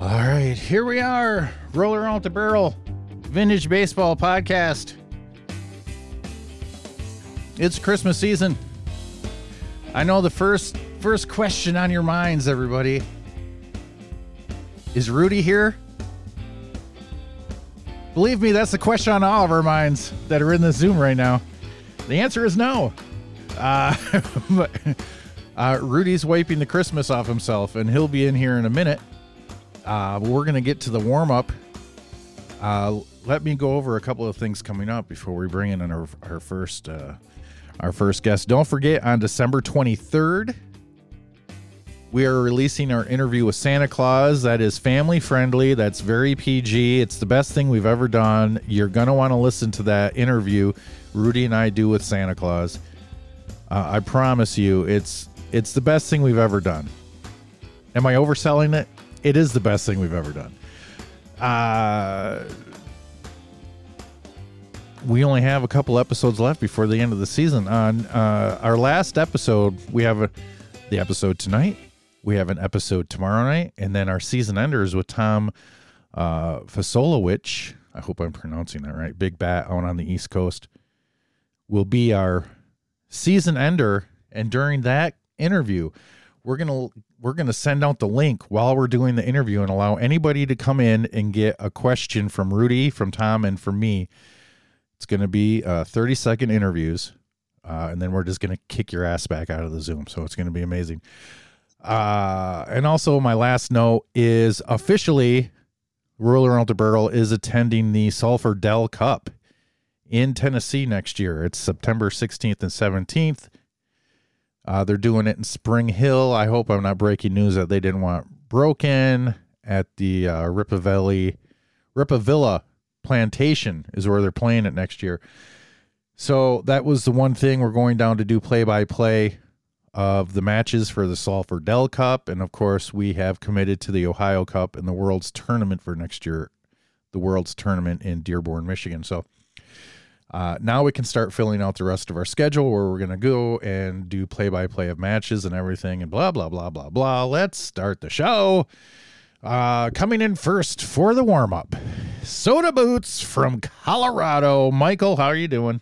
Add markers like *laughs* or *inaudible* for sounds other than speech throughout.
All right, here we are, Roller Out the Barrel, Vintage Baseball Podcast. It's Christmas season. I know the first first question on your minds, everybody. Is Rudy here? Believe me, that's the question on all of our minds that are in the Zoom right now. The answer is no. Uh, *laughs* uh, Rudy's wiping the Christmas off himself, and he'll be in here in a minute. Uh, we're going to get to the warm up. Uh, let me go over a couple of things coming up before we bring in our, our first uh, our first guest. Don't forget on December 23rd, we are releasing our interview with Santa Claus. That is family friendly. That's very PG. It's the best thing we've ever done. You're going to want to listen to that interview Rudy and I do with Santa Claus. Uh, I promise you, it's it's the best thing we've ever done. Am I overselling it? It is the best thing we've ever done. Uh, we only have a couple episodes left before the end of the season. On uh, our last episode, we have a, the episode tonight. We have an episode tomorrow night, and then our season enders with Tom uh, Fasolowicz. I hope I'm pronouncing that right. Big Bat out on the East Coast will be our season ender, and during that interview, we're gonna we're gonna send out the link while we're doing the interview and allow anybody to come in and get a question from Rudy, from Tom, and from me it's going to be uh, 30 second interviews, uh, and then we're just going to kick your ass back out of the Zoom. So it's going to be amazing. Uh, and also, my last note is officially Royal Roller Alta is attending the Sulphur Dell Cup in Tennessee next year. It's September 16th and 17th. Uh, they're doing it in Spring Hill. I hope I'm not breaking news that they didn't want broken at the uh, Ripavelli, Rippavilla Plantation is where they're playing it next year. So that was the one thing we're going down to do play by play of the matches for the Sulphur Dell Cup. And of course, we have committed to the Ohio Cup and the World's Tournament for next year, the World's Tournament in Dearborn, Michigan. So uh, now we can start filling out the rest of our schedule where we're going to go and do play by play of matches and everything and blah, blah, blah, blah, blah. Let's start the show. Uh, coming in first for the warm up, Soda Boots from Colorado. Michael, how are you doing?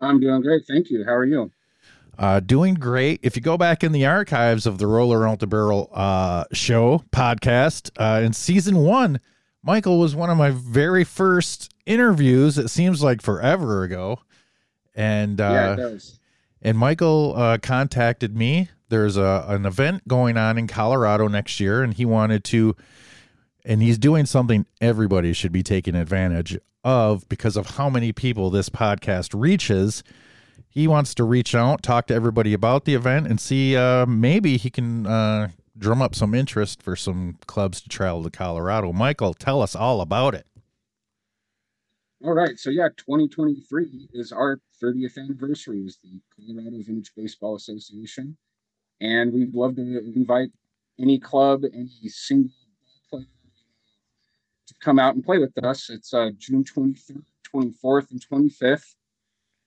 I'm doing great. Thank you. How are you? Uh, doing great. If you go back in the archives of the Roller Out the Barrel uh, show podcast uh, in season one, Michael was one of my very first interviews. It seems like forever ago, and uh, yeah. And Michael uh, contacted me there's a an event going on in Colorado next year, and he wanted to, and he's doing something everybody should be taking advantage of because of how many people this podcast reaches. He wants to reach out, talk to everybody about the event, and see uh, maybe he can uh, drum up some interest for some clubs to travel to Colorado. Michael, tell us all about it. All right. So, yeah, 2023 is our 30th anniversary as the Colorado Vintage Baseball Association and we'd love to invite any club, any single player to come out and play with us. It's uh, June 23rd, 24th, and 25th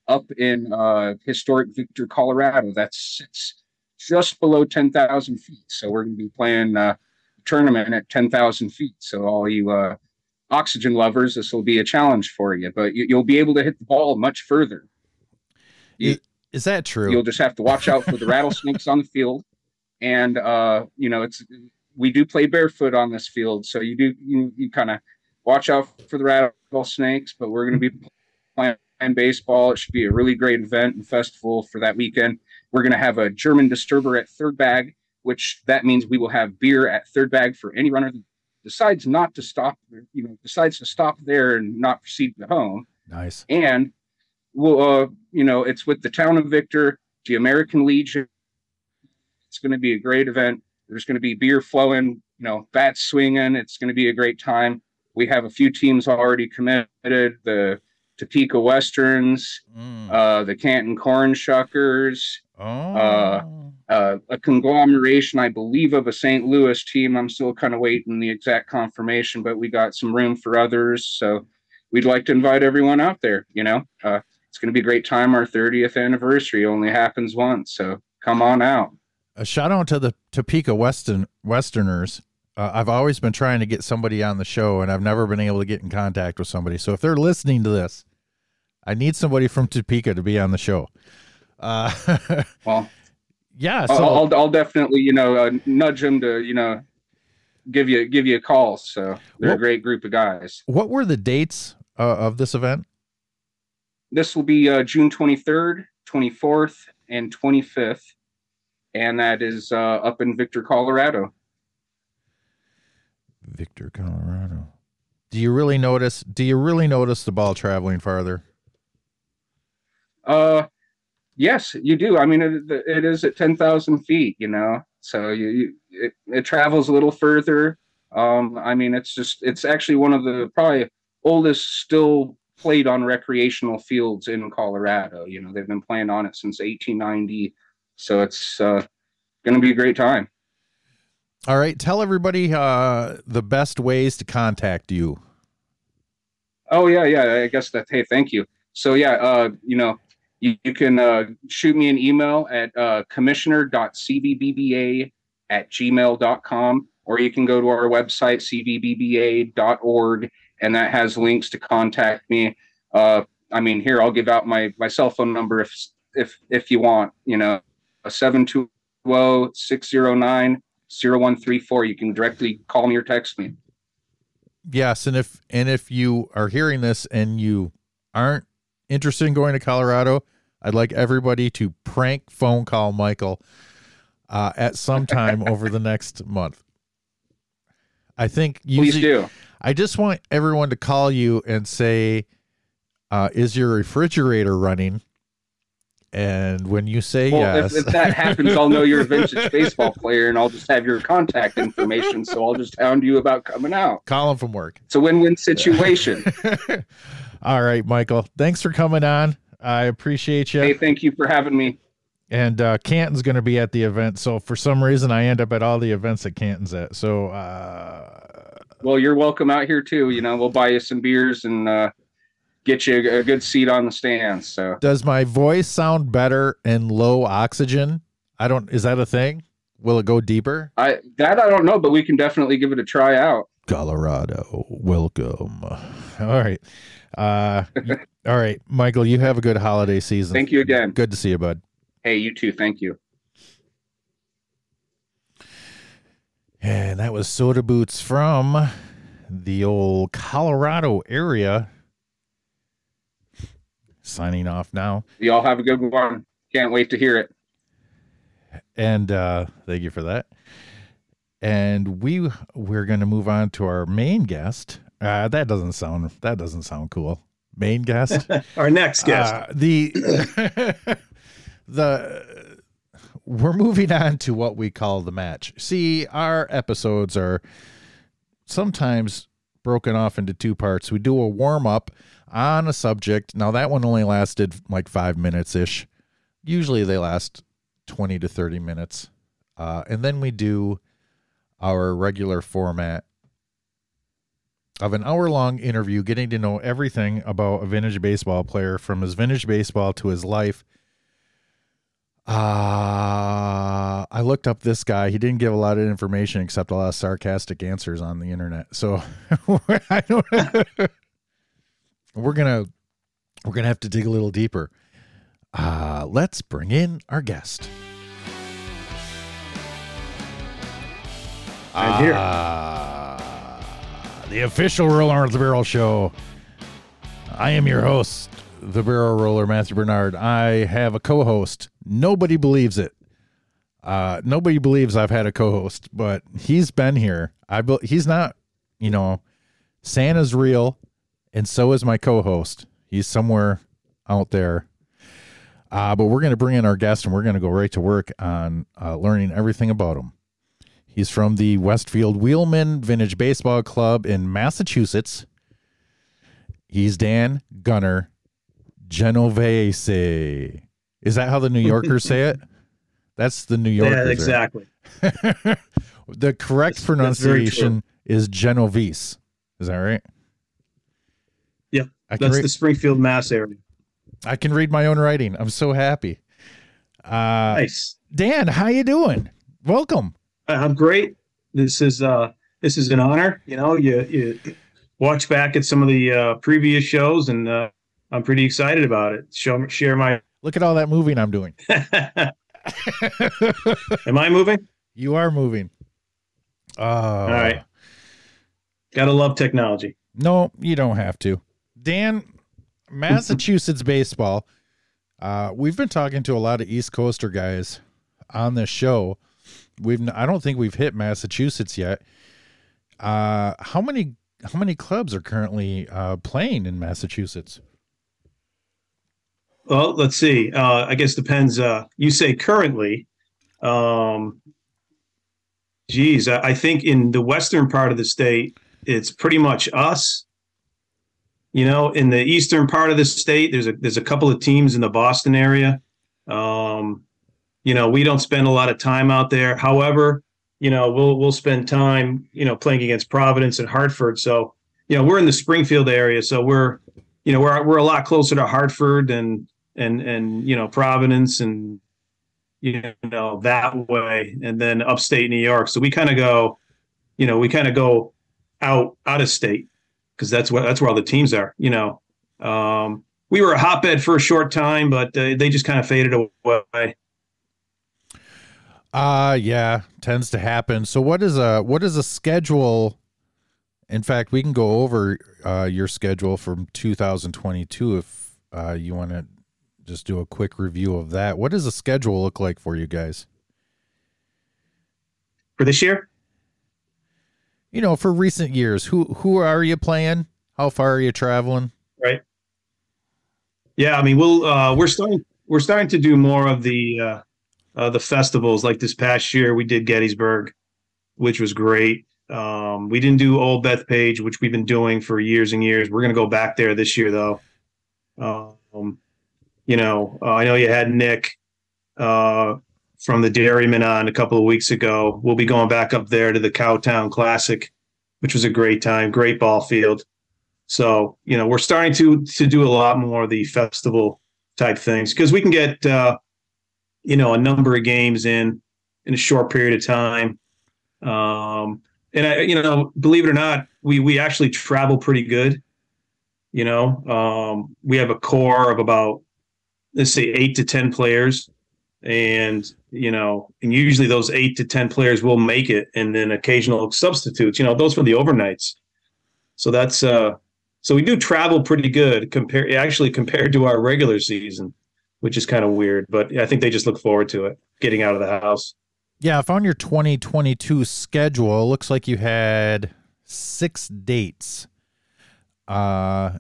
up in uh, historic Victor, Colorado. That's sits just below 10,000 feet. So we're going to be playing uh, a tournament at 10,000 feet. So all you uh, oxygen lovers, this will be a challenge for you, but you, will be able to hit the ball much further. You, is that true? You'll just have to watch out for the rattlesnakes on the field, and uh, you know it's we do play barefoot on this field, so you do you, you kind of watch out for the rattlesnakes. But we're going to be playing baseball. It should be a really great event and festival for that weekend. We're going to have a German disturber at third bag, which that means we will have beer at third bag for any runner that decides not to stop, you know, decides to stop there and not proceed to home. Nice. And well, uh, you know, it's with the town of Victor, the American Legion. It's going to be a great event. There's going to be beer flowing, you know, bats swinging. It's going to be a great time. We have a few teams already committed. The Topeka Westerns, mm. uh, the Canton Corn Shuckers, oh. uh, uh, a conglomeration, I believe, of a St. Louis team. I'm still kind of waiting the exact confirmation, but we got some room for others. So we'd like to invite everyone out there. You know, uh, it's going to be a great time. Our 30th anniversary only happens once, so come on out. A shout out to the Topeka Western Westerners. uh, I've always been trying to get somebody on the show, and I've never been able to get in contact with somebody. So if they're listening to this, I need somebody from Topeka to be on the show. Uh, *laughs* well, yeah, I'll, so I'll, I'll definitely you know uh, nudge him to you know give you give you a call. So they're Well- a great group of guys. what were the dates uh, of this event? This will be uh, June 23rd, 24th, and 25th, and that is uh, up in Victor, Colorado. Victor, Colorado. Do you really notice? Do you really notice the ball traveling farther? Uh, yes, you do. I mean, it, it is at 10,000 feet, you know, so you, you it, it travels a little further. Um, I mean, it's just, it's actually one of the probably oldest still played on recreational fields in Colorado. You know, they've been playing on it since 1890. So it's uh, going to be a great time. All right, tell everybody uh, the best ways to contact you. Oh yeah, yeah. I guess that. Hey, thank you. So yeah, uh, you know, you, you can uh, shoot me an email at uh, commissioner.cbbba at gmail.com, or you can go to our website cbbba.org, and that has links to contact me. Uh, I mean, here I'll give out my my cell phone number if if if you want. You know, a seven two zero six zero nine zero one three four. You can directly call me or text me. Yes, and if and if you are hearing this and you aren't interested in going to Colorado, I'd like everybody to prank phone call Michael uh, at some time *laughs* over the next month. I think Please usually do. I just want everyone to call you and say, uh, "Is your refrigerator running?" And when you say Well, yes, if, if that happens, I'll know you're a vintage *laughs* baseball player, and I'll just have your contact information. So I'll just hound you about coming out. call him from work. It's a win-win situation. *laughs* All right, Michael. Thanks for coming on. I appreciate you. hey, thank you for having me. and uh, Canton's going to be at the event. So for some reason, I end up at all the events that Canton's at. So uh, Well, you're welcome out here too. You know, we'll buy you some beers and uh, get you a, a good seat on the stands. So does my voice sound better in low oxygen? I don't. Is that a thing? Will it go deeper? I that I don't know, but we can definitely give it a try out. Colorado, welcome. All right. Uh, all right, Michael. You have a good holiday season. Thank you again. Good to see you, bud. Hey, you too. Thank you. And that was Soda Boots from the old Colorado area. Signing off now. Y'all have a good one. Can't wait to hear it. And uh thank you for that. And we we're going to move on to our main guest. Uh that doesn't sound that doesn't sound cool. Main guest. *laughs* Our next guest. Uh, the *coughs* the we're moving on to what we call the match. See, our episodes are sometimes broken off into two parts. We do a warm up on a subject. Now that one only lasted like five minutes ish. Usually they last twenty to thirty minutes, uh, and then we do our regular format of an hour long interview getting to know everything about a vintage baseball player from his vintage baseball to his life. Uh, I looked up this guy. He didn't give a lot of information except a lot of sarcastic answers on the internet. So *laughs* I don't *laughs* we're gonna we're gonna have to dig a little deeper. Uh, let's bring in our guest. I'm here. Ah, the official of the Barrel Show. I am your host, the Barrel Roller, Matthew Bernard. I have a co-host. Nobody believes it. Uh, nobody believes I've had a co-host, but he's been here. I be- he's not, you know, Santa's real, and so is my co-host. He's somewhere out there. Uh, but we're going to bring in our guest, and we're going to go right to work on uh, learning everything about him. He's from the Westfield Wheelmen Vintage Baseball Club in Massachusetts. He's Dan Gunner Genovese. Is that how the New Yorkers say it? *laughs* That's the New Yorkers. yeah, exactly. *laughs* the correct That's- that's pronunciation is Genovese. Is that right? Yeah, That's the Springfield, Mass area. I can read my own writing. I'm so happy. Uh, Nice. Dan, how you doing? Welcome. I- I'm great. This is uh this is an honor. You know, you you watch back at some of the uh, previous shows, and uh, I'm pretty excited about it. Show share my. *laughs* Look at all that moving I'm doing. Am I moving? You are moving. Uh, all right. Gotta love technology. No, you don't have to. Dan, Massachusetts baseball. Uh, we've been talking to a lot of East Coaster guys on this show. We've I don't think we've hit Massachusetts yet. Uh, how many how many clubs are currently uh, playing in Massachusetts? Well, let's see. Uh, I guess depends. Uh, you say currently. Um, geez, I, I think in the western part of the state, it's pretty much us. You know, in the eastern part of the state, there's a there's a couple of teams in the Boston area. Um, you know, we don't spend a lot of time out there. However, you know, we'll we'll spend time, you know, playing against Providence and Hartford. So, you know, we're in the Springfield area, so we're, you know, we're we're a lot closer to Hartford and and and you know Providence and you know that way, and then upstate New York. So we kind of go, you know, we kind of go out out of state because that's what that's where all the teams are. You know, um, we were a hotbed for a short time, but uh, they just kind of faded away. Uh yeah, tends to happen. So what is a what is a schedule? In fact, we can go over uh, your schedule from 2022 if uh, you want to just do a quick review of that. What does the schedule look like for you guys? For this year? You know, for recent years, who who are you playing? How far are you traveling? Right. Yeah, I mean, we'll uh, we're starting we're starting to do more of the uh, uh, the festivals. Like this past year, we did Gettysburg, which was great. Um, we didn't do Old Bethpage, which we've been doing for years and years. We're going to go back there this year, though. Um, you know, uh, I know you had Nick uh, from the Dairyman on a couple of weeks ago. We'll be going back up there to the Cowtown Classic, which was a great time, great ball field. So, you know, we're starting to to do a lot more of the festival type things because we can get uh, you know a number of games in in a short period of time. Um, and I, you know, believe it or not, we we actually travel pretty good. You know, um, we have a core of about let's say eight to ten players and you know and usually those eight to ten players will make it and then occasional substitutes you know those for the overnights so that's uh so we do travel pretty good compared actually compared to our regular season which is kind of weird but i think they just look forward to it getting out of the house yeah i found your 2022 schedule it looks like you had six dates uh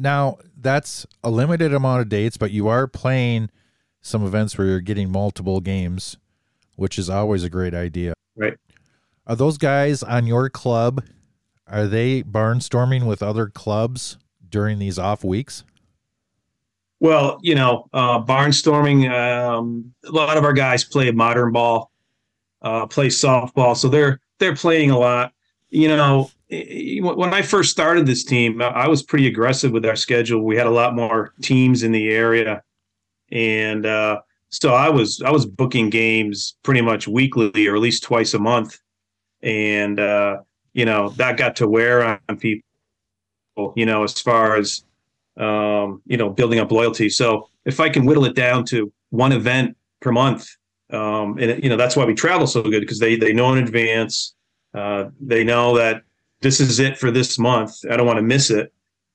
now that's a limited amount of dates, but you are playing some events where you're getting multiple games, which is always a great idea. Right. Are those guys on your club? Are they barnstorming with other clubs during these off weeks? Well, you know, uh, barnstorming. Um, a lot of our guys play modern ball, uh, play softball, so they're they're playing a lot. You know, when I first started this team, I was pretty aggressive with our schedule. We had a lot more teams in the area, and uh, so I was I was booking games pretty much weekly or at least twice a month, and uh, you know that got to wear on people. You know, as far as um, you know, building up loyalty. So if I can whittle it down to one event per month, um, and you know that's why we travel so good because they they know in advance. Uh, they know that this is it for this month. I don't want to miss it.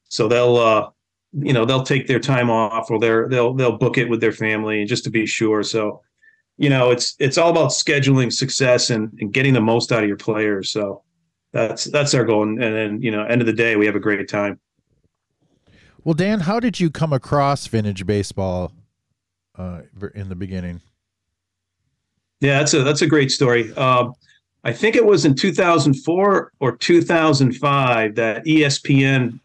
So they'll, uh, you know, they'll take their time off or they're, they'll, they'll book it with their family just to be sure. So, you know, it's, it's all about scheduling success and, and getting the most out of your players. So that's, that's our goal. And, and then, you know, end of the day, we have a great time. Well, Dan, how did you come across vintage baseball uh, in the beginning? Yeah, that's a that's a great story. Um, I think it was in 2004 or 2005 that ESPN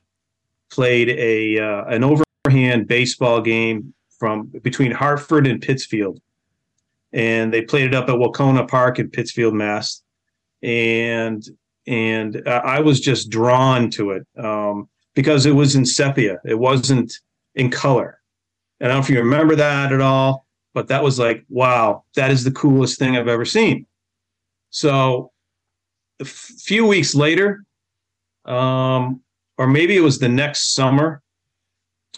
played a uh, an overhand baseball game from between Hartford and Pittsfield, and they played it up at Wahconah Park in Pittsfield, Mass. And and I was just drawn to it um, because it was in sepia. It wasn't in color. And I don't know if you remember that at all, but that was like, wow, that is the coolest thing I've ever seen. So a few weeks later, um, or maybe it was the next summer.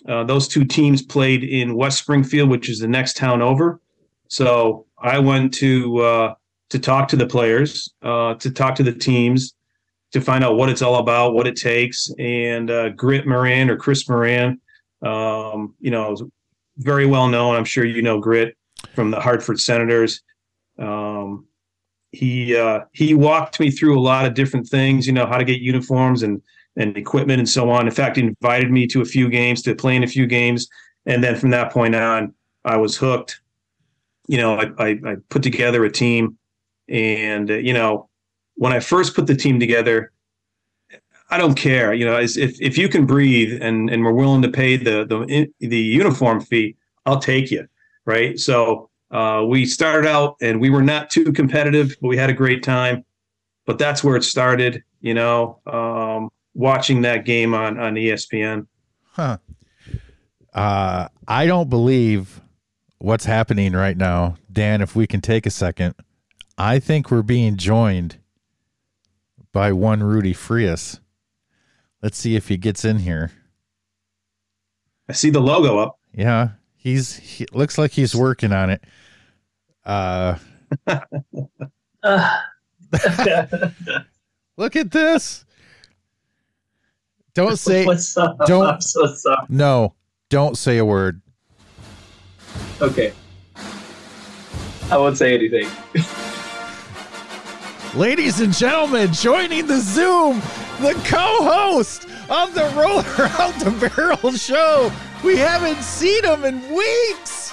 Uh, those two teams played in West Springfield, which is the next town over. So I went to uh, to talk to the players, uh, to talk to the teams, to find out what it's all about, what it takes. And uh, Grit Moran or Chris Moran, um, you know, very well known. I'm sure you know Grit from the Hartford Senators. Um, he uh, he walked me through a lot of different things, you know, how to get uniforms and and equipment and so on. In fact, he invited me to a few games to play in a few games, and then from that point on, I was hooked. You know, I I, I put together a team, and uh, you know, when I first put the team together, I don't care. You know, if if you can breathe and and we're willing to pay the the the uniform fee, I'll take you. Right. So uh, we started out and we were not too competitive, but we had a great time. But that's where it started. You know, um, watching that game on on ESPN. Huh. Uh, I don't believe what's happening right now, Dan. If we can take a second, I think we're being joined by one Rudy Frias. Let's see if he gets in here. I see the logo up. Yeah, he's he looks like he's working on it. Uh, *laughs* look at this. Don't say. *laughs* What's up? Don't- I'm so sorry. No, don't say a word. Okay. I won't say anything. *laughs* Ladies and gentlemen, joining the Zoom, the co-host of the Roller *laughs* Out the Barrel show. We haven't seen him in weeks.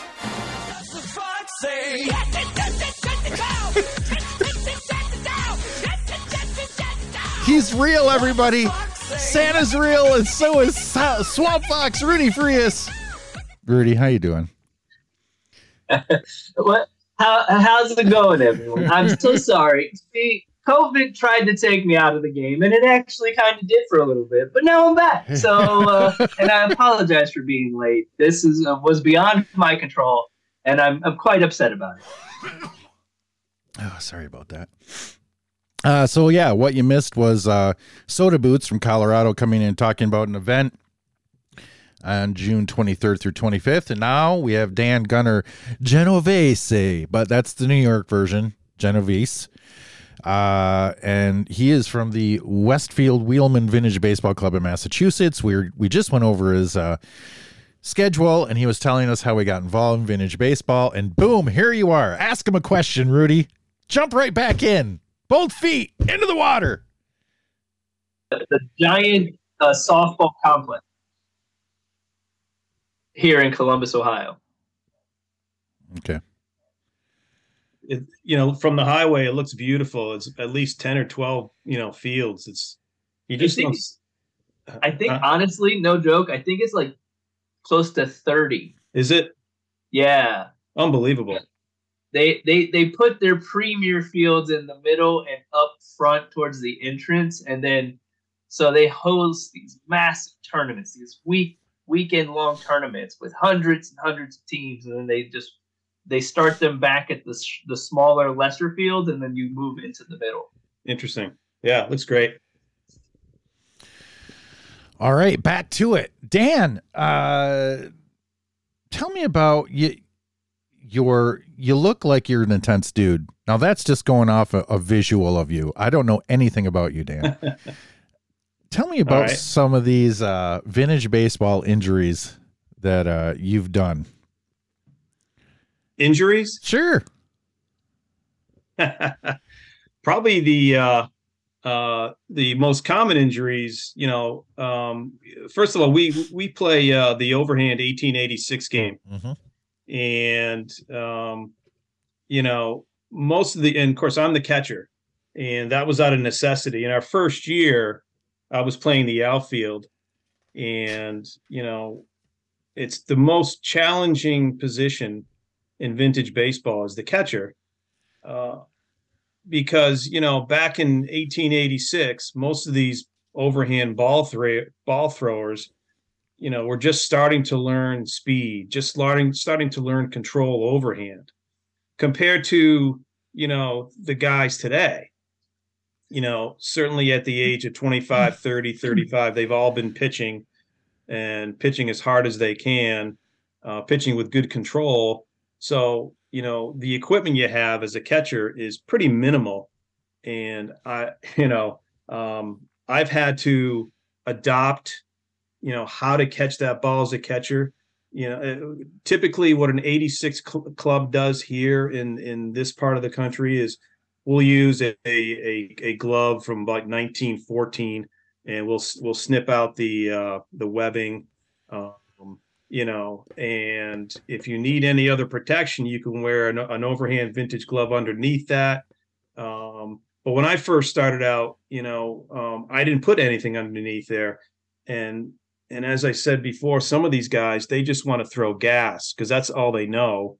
He's real, everybody. Santa's real, and so is Swamp Fox Rudy Frias. Rudy, how you doing? *laughs* What? How, how's it going, everyone? I'm so *laughs* sorry. See, COVID tried to take me out of the game, and it actually kind of did for a little bit. But now I'm back. *laughs* So, uh, and I apologize for being late. This is uh, was beyond my control, and I'm I'm quite upset about it. Oh, *sighs* sorry about that. Uh, so yeah, what you missed was uh, Soda Boots from Colorado coming in and talking about an event on June 23rd through 25th, and now we have Dan Gunner Genovese, but that's the New York version, Genovese. Uh, and he is from the Westfield Wheelmen Vintage Baseball Club in Massachusetts. We we just went over his uh, schedule, and he was telling us how he got involved in vintage baseball. And boom, here you are. Ask him a question, Rudy. Jump right back in, both feet into the water. The giant uh, softball complex here in Columbus, Ohio. Okay. It, you know, from the highway, it looks beautiful. It's at least ten or twelve, you know, fields. It's you I just think, don't. I think Uh, honestly, no joke. I think it's like close to thirty. is it Yeah. unbelievable? they they they put their premier fields in the middle and up front towards the entrance and then so they host these massive tournaments these week weekend long tournaments with hundreds and hundreds of teams and then they just they start them back at the the smaller lesser fields and then you move into the middle Interesting. Yeah, looks great. All right, back to it. Dan, uh, tell me about you. Your you look like you're an intense dude. Now that's just going off a, a visual of you. I don't know anything about you, Dan. *laughs* tell me about right. some of these uh, vintage baseball injuries that uh, you've done. Injuries? Sure. *laughs* Probably the uh, uh, the most common injuries. You know, um, first of all, we we play uh, the overhand 1886 game. Mhm. and um, you know most of the and of course i'm the catcher and that was out of necessity in our first year i was playing the outfield and you know it's the most challenging position in vintage baseball is the catcher uh, because you know back in 1886 most of these overhand ball throw ball throwers you know, we're just starting to learn speed, just starting starting to learn control overhand, compared to you know the guys today. You know, certainly at the age of 25, 30, 35, they've all been pitching and pitching as hard as they can, uh, pitching with good control. So, you know, the equipment you have as a catcher is pretty minimal. And I, *laughs* you know, um, I've had to adopt, you know, how to catch that ball as a catcher. You know, uh, typically what an 86 cl- club does here in in this part of the country is we'll use a a, a glove from like 1914 and we'll we'll snip out the uh, the webbing um, you know and if you need any other protection you can wear an, an overhand vintage glove underneath that. Um, but when I first started out, you know, um, I didn't put anything underneath there, and and as I said before, some of these guys they just want to throw gas because that's all they know,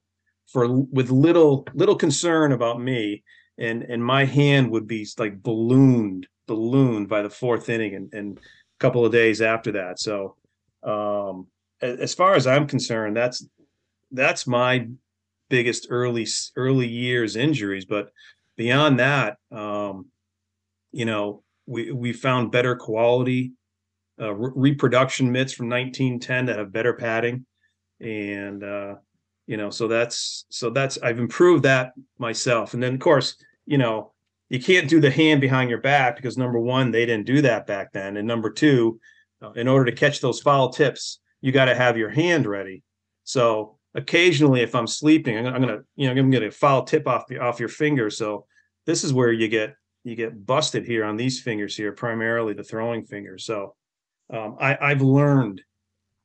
for with little little concern about me, and and my hand would be like ballooned ballooned by the fourth inning and, and a couple of days after that. So um, as far as I'm concerned, that's that's my biggest early early years injuries, but beyond that, um, you know, we we found better quality uh, re- reproduction mitts from 1910 that have better padding, and uh, you know, so that's so that's I've improved that myself. And then of course, you know, you can't do the hand behind your back because number one, they didn't do that back then, and number two, uh, in order to catch those foul tips, you got to have your hand ready. So occasionally if I'm sleeping, I'm, gonna, you know, I'm gonna foul tip off the off your finger. So this is where you get you get busted here on these fingers here, primarily the throwing fingers. So um, I, I've learned,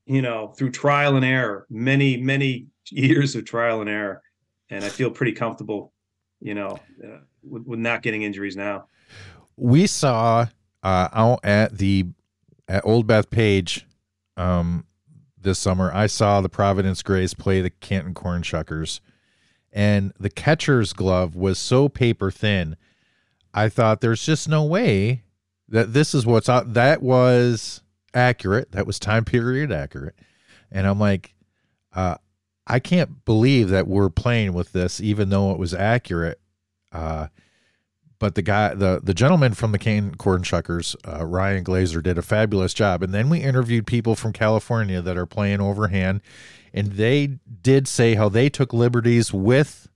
you know, through trial and error, many many *laughs* years of trial and error, and I feel pretty comfortable, you know, uh, with, with not getting injuries now. We saw uh, out at the at Old Bethpage um, this summer. I saw the Providence Grays play the Canton Corn Shuckers and the catcher's glove was so paper thin. I thought there's just no way that this is what's out. That was accurate. That was time period accurate. And I'm like, uh, I can't believe that we're playing with this, even though it was accurate. Uh, but the guy, the the gentleman from the Cane Corn Shuckers, uh, Ryan Glazer, did a fabulous job. And then we interviewed people from California that are playing overhand, and they did say how they took liberties with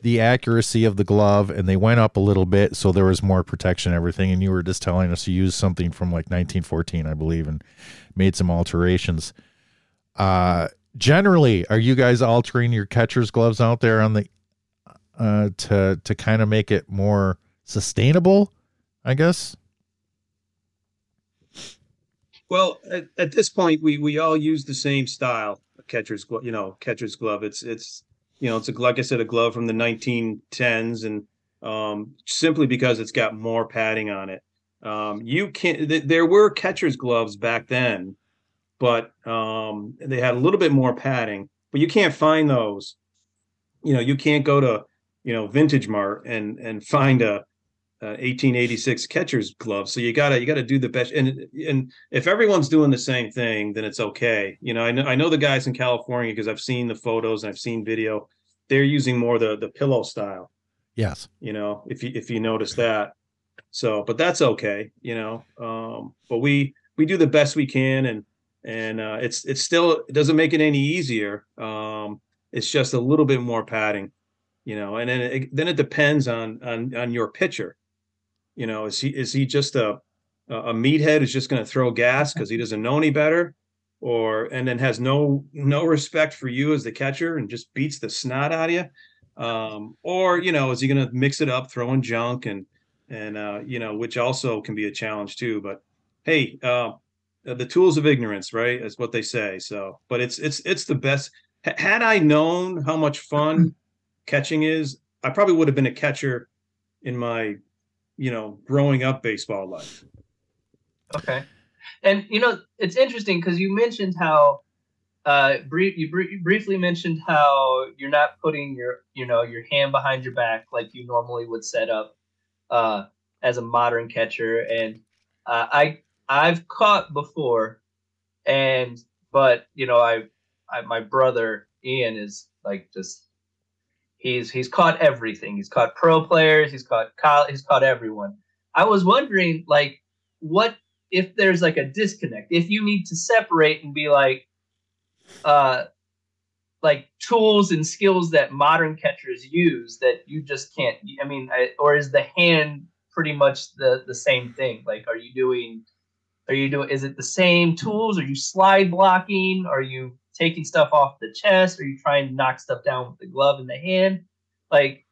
the accuracy of the glove and they went up a little bit. So there was more protection everything. And you were just telling us to use something from like 1914 i believe and made some alterations. Uh generally are you guys altering your catcher's gloves out there on the uh to to kind of make it more sustainable i guess well at, at this point we we all use the same style catcher's glove, you know, catcher's glove. It's it's you know, it's a like I said, a glove from the 1910s, and um, simply because it's got more padding on it. Um, you can th- there were catcher's gloves back then, but um, they had a little bit more padding. But you can't find those. You know, you can't go to you know Vintage Mart and and find a 1886 uh, catcher's glove. So you gotta you gotta do the best. And and if everyone's doing the same thing, then it's okay. You know, I know I know the guys in California because I've seen the photos and I've seen video. They're using more the the pillow style. Yes. You know, if you if you notice that. So, but that's okay. You know, um, but we we do the best we can, and and uh, it's it's still it doesn't make it any easier. Um, it's just a little bit more padding you know and then it, then it depends on on on your pitcher you know, is he is he just a a meathead who's just going to throw gas because he doesn't know any better, or and then has no no respect for you as the catcher and just beats the snot out of you, um, or you know, is he going to mix it up, throwing junk and and uh, you know, which also can be a challenge too. But hey, uh, the tools of ignorance, right? Is what they say. So, but it's it's it's the best. Had I known how much fun *laughs* catching is, I probably would have been a catcher in my you know growing up baseball life. Okay, and you know it's interesting because you mentioned how uh, brief, you, br- briefly mentioned how you're not putting your you know your hand behind your back like you normally would set up uh, as a modern catcher, and uh, I I've caught before, and but you know I, I my brother Ian is like just He's he's caught everything. He's caught pro players. He's caught he's caught everyone. I was wondering, like, what if there's like a disconnect? If you need to separate and be like, uh, like tools and skills that modern catchers use that you just can't. I mean, I, or is the hand pretty much the the same thing? Like, are you doing? Are you doing? Is it the same tools? Are you slide blocking? Are you taking stuff off the chest? Are you trying to knock stuff down with the glove in the hand? Like,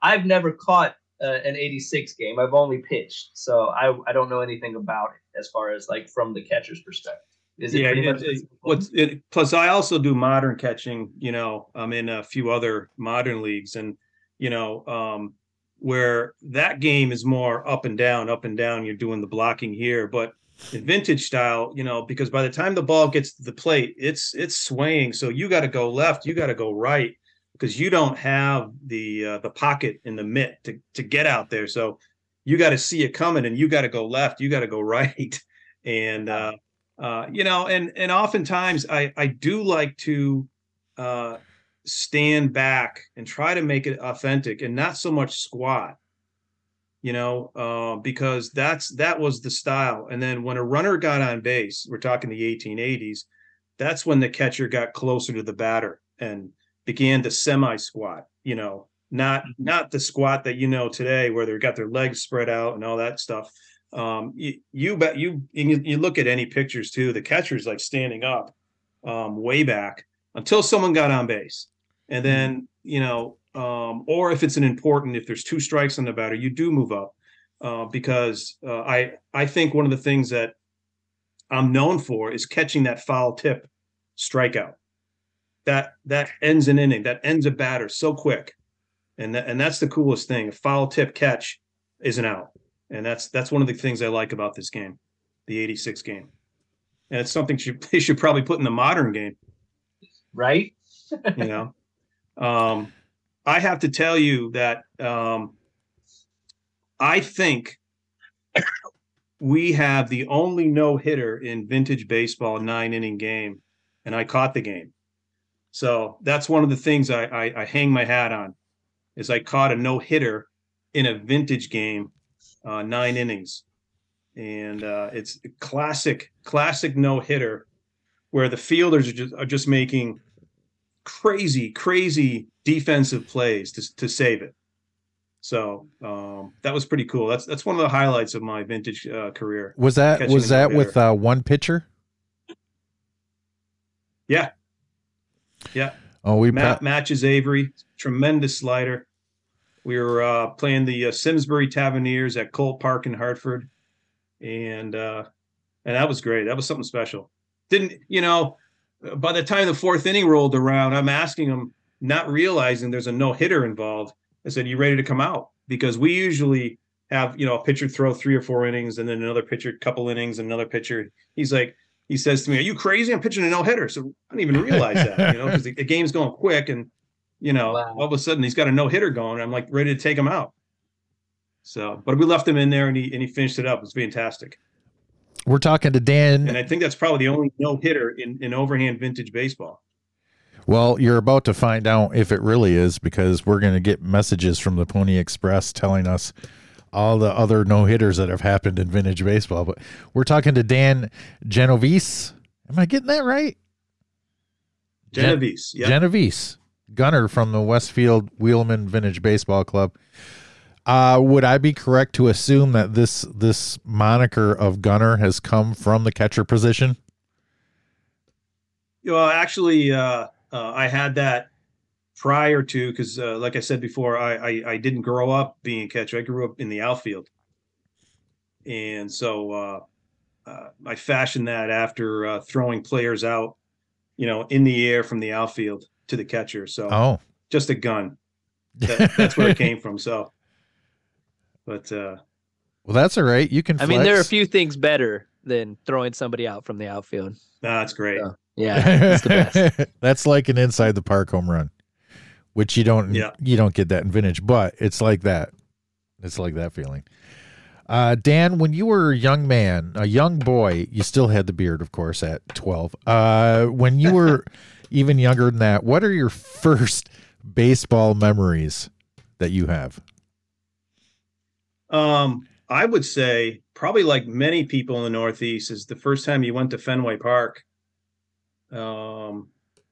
I've never caught uh, an 86 game. I've only pitched, so I I don't know anything about it as far as like from the catcher's perspective. Is it yeah, it, it- what's it, plus I also do modern catching. You know, I'm in a few other modern leagues, and you know, um, where that game is more up and down, up and down. You're doing the blocking here, but vintage style, you know, because by the time the ball gets to the plate, it's it's swaying. So you got to go left, you got to go right, because you don't have the uh, the pocket in the mitt to to get out there. So you got to see it coming, and you got to go left, you got to go *laughs* right, and uh, uh, you know, and and oftentimes I I do like to uh, stand back and try to make it authentic and not so much squat. You know, uh, because that's that was the style. And then when a runner got on base, we're talking the 1880s, that's when the catcher got closer to the batter and began to semi squat. You know, not not the squat that you know today where they've got their legs spread out and all that stuff um you, you bet you you you look at any pictures too the catcher's like standing up um way back until someone got on base and then you know um or if it's an important if there's two strikes on the batter you do move up. Uh, because uh, i i think one of the things that i'm known for is catching that foul tip strikeout. That that ends an inning that ends a batter so quick. And that, and that's the coolest thing. A foul tip catch is an out. And that's that's one of the things I like about this game, the '86 game, and it's something should, *laughs* they should probably put in the modern game. right? You know, um, I have to tell you that um, I think we have the only no hitter in vintage baseball nine inning game, and I caught the game. So that's one of the things I, I, I hang my hat on, is I caught a no hitter in a vintage game uh, nine innings, and uh, it's classic, classic no hitter, where the fielders are just are just making crazy, crazy defensive plays to to save it. So um, that was pretty cool. That's that's one of the highlights of my vintage uh, career. Was that was that with uh, one pitcher? Yeah, yeah. Oh, we Matt pro- matches Avery, tremendous slider. We were uh, playing the uh, Simsbury Taverniers at Colt Park in Hartford, and uh, and that was great. That was something special. Didn't you know? By the time the fourth inning rolled around, I'm asking him, not realizing there's a no hitter involved. I said, "You ready to come out?" Because we usually have you know a pitcher throw three or four innings, and then another pitcher couple innings, and another pitcher. He's like, he says to me, "Are you crazy? I'm pitching a no hitter." So I didn't even realize that, you know, because the, the game's going quick, and you know, Wow. all of a sudden he's got a no hitter going. I'm like ready to take him out. So, but we left him in there, and he and he finished it up. It was fantastic, we're talking to Dan. and I think that's probably the only no hitter in in overhand vintage baseball. Well, you're about to find out if it really is because we're going to get messages from the Pony Express telling us all the other no hitters that have happened in vintage baseball. But we're talking to Dan Genovese. Am I getting that right? Gen- Genovese, yeah, Genovese, gunner from the Westfield Wheelmen Vintage Baseball Club. Uh, would I be correct to assume that this this moniker of gunner has come from the catcher position? Well, actually, uh, uh, I had that prior to because, uh, like I said before, I, I I didn't grow up being a catcher. I grew up in the outfield, and so uh, uh, I fashioned that after uh, throwing players out, you know, in the air from the outfield to the catcher. So Oh, just a gun. That, that's where it came from. So, but uh, well, that's all right. You can. I mean, there are a few things better than throwing somebody out from the outfield. nah, that's great. Yeah. Yeah, it's the best. *laughs* That's like an inside the park home run, which you don't Yeah. you don't get that in vintage, but it's like that. It's like that feeling. Uh, Dan, when you were a young man, a young boy, you still had the beard, of course, at twelve. Uh, when you were *laughs* even younger than that, what are your first baseball memories that you have? Um, I would say probably like many people in the Northeast is the first time you went to Fenway Park. Um,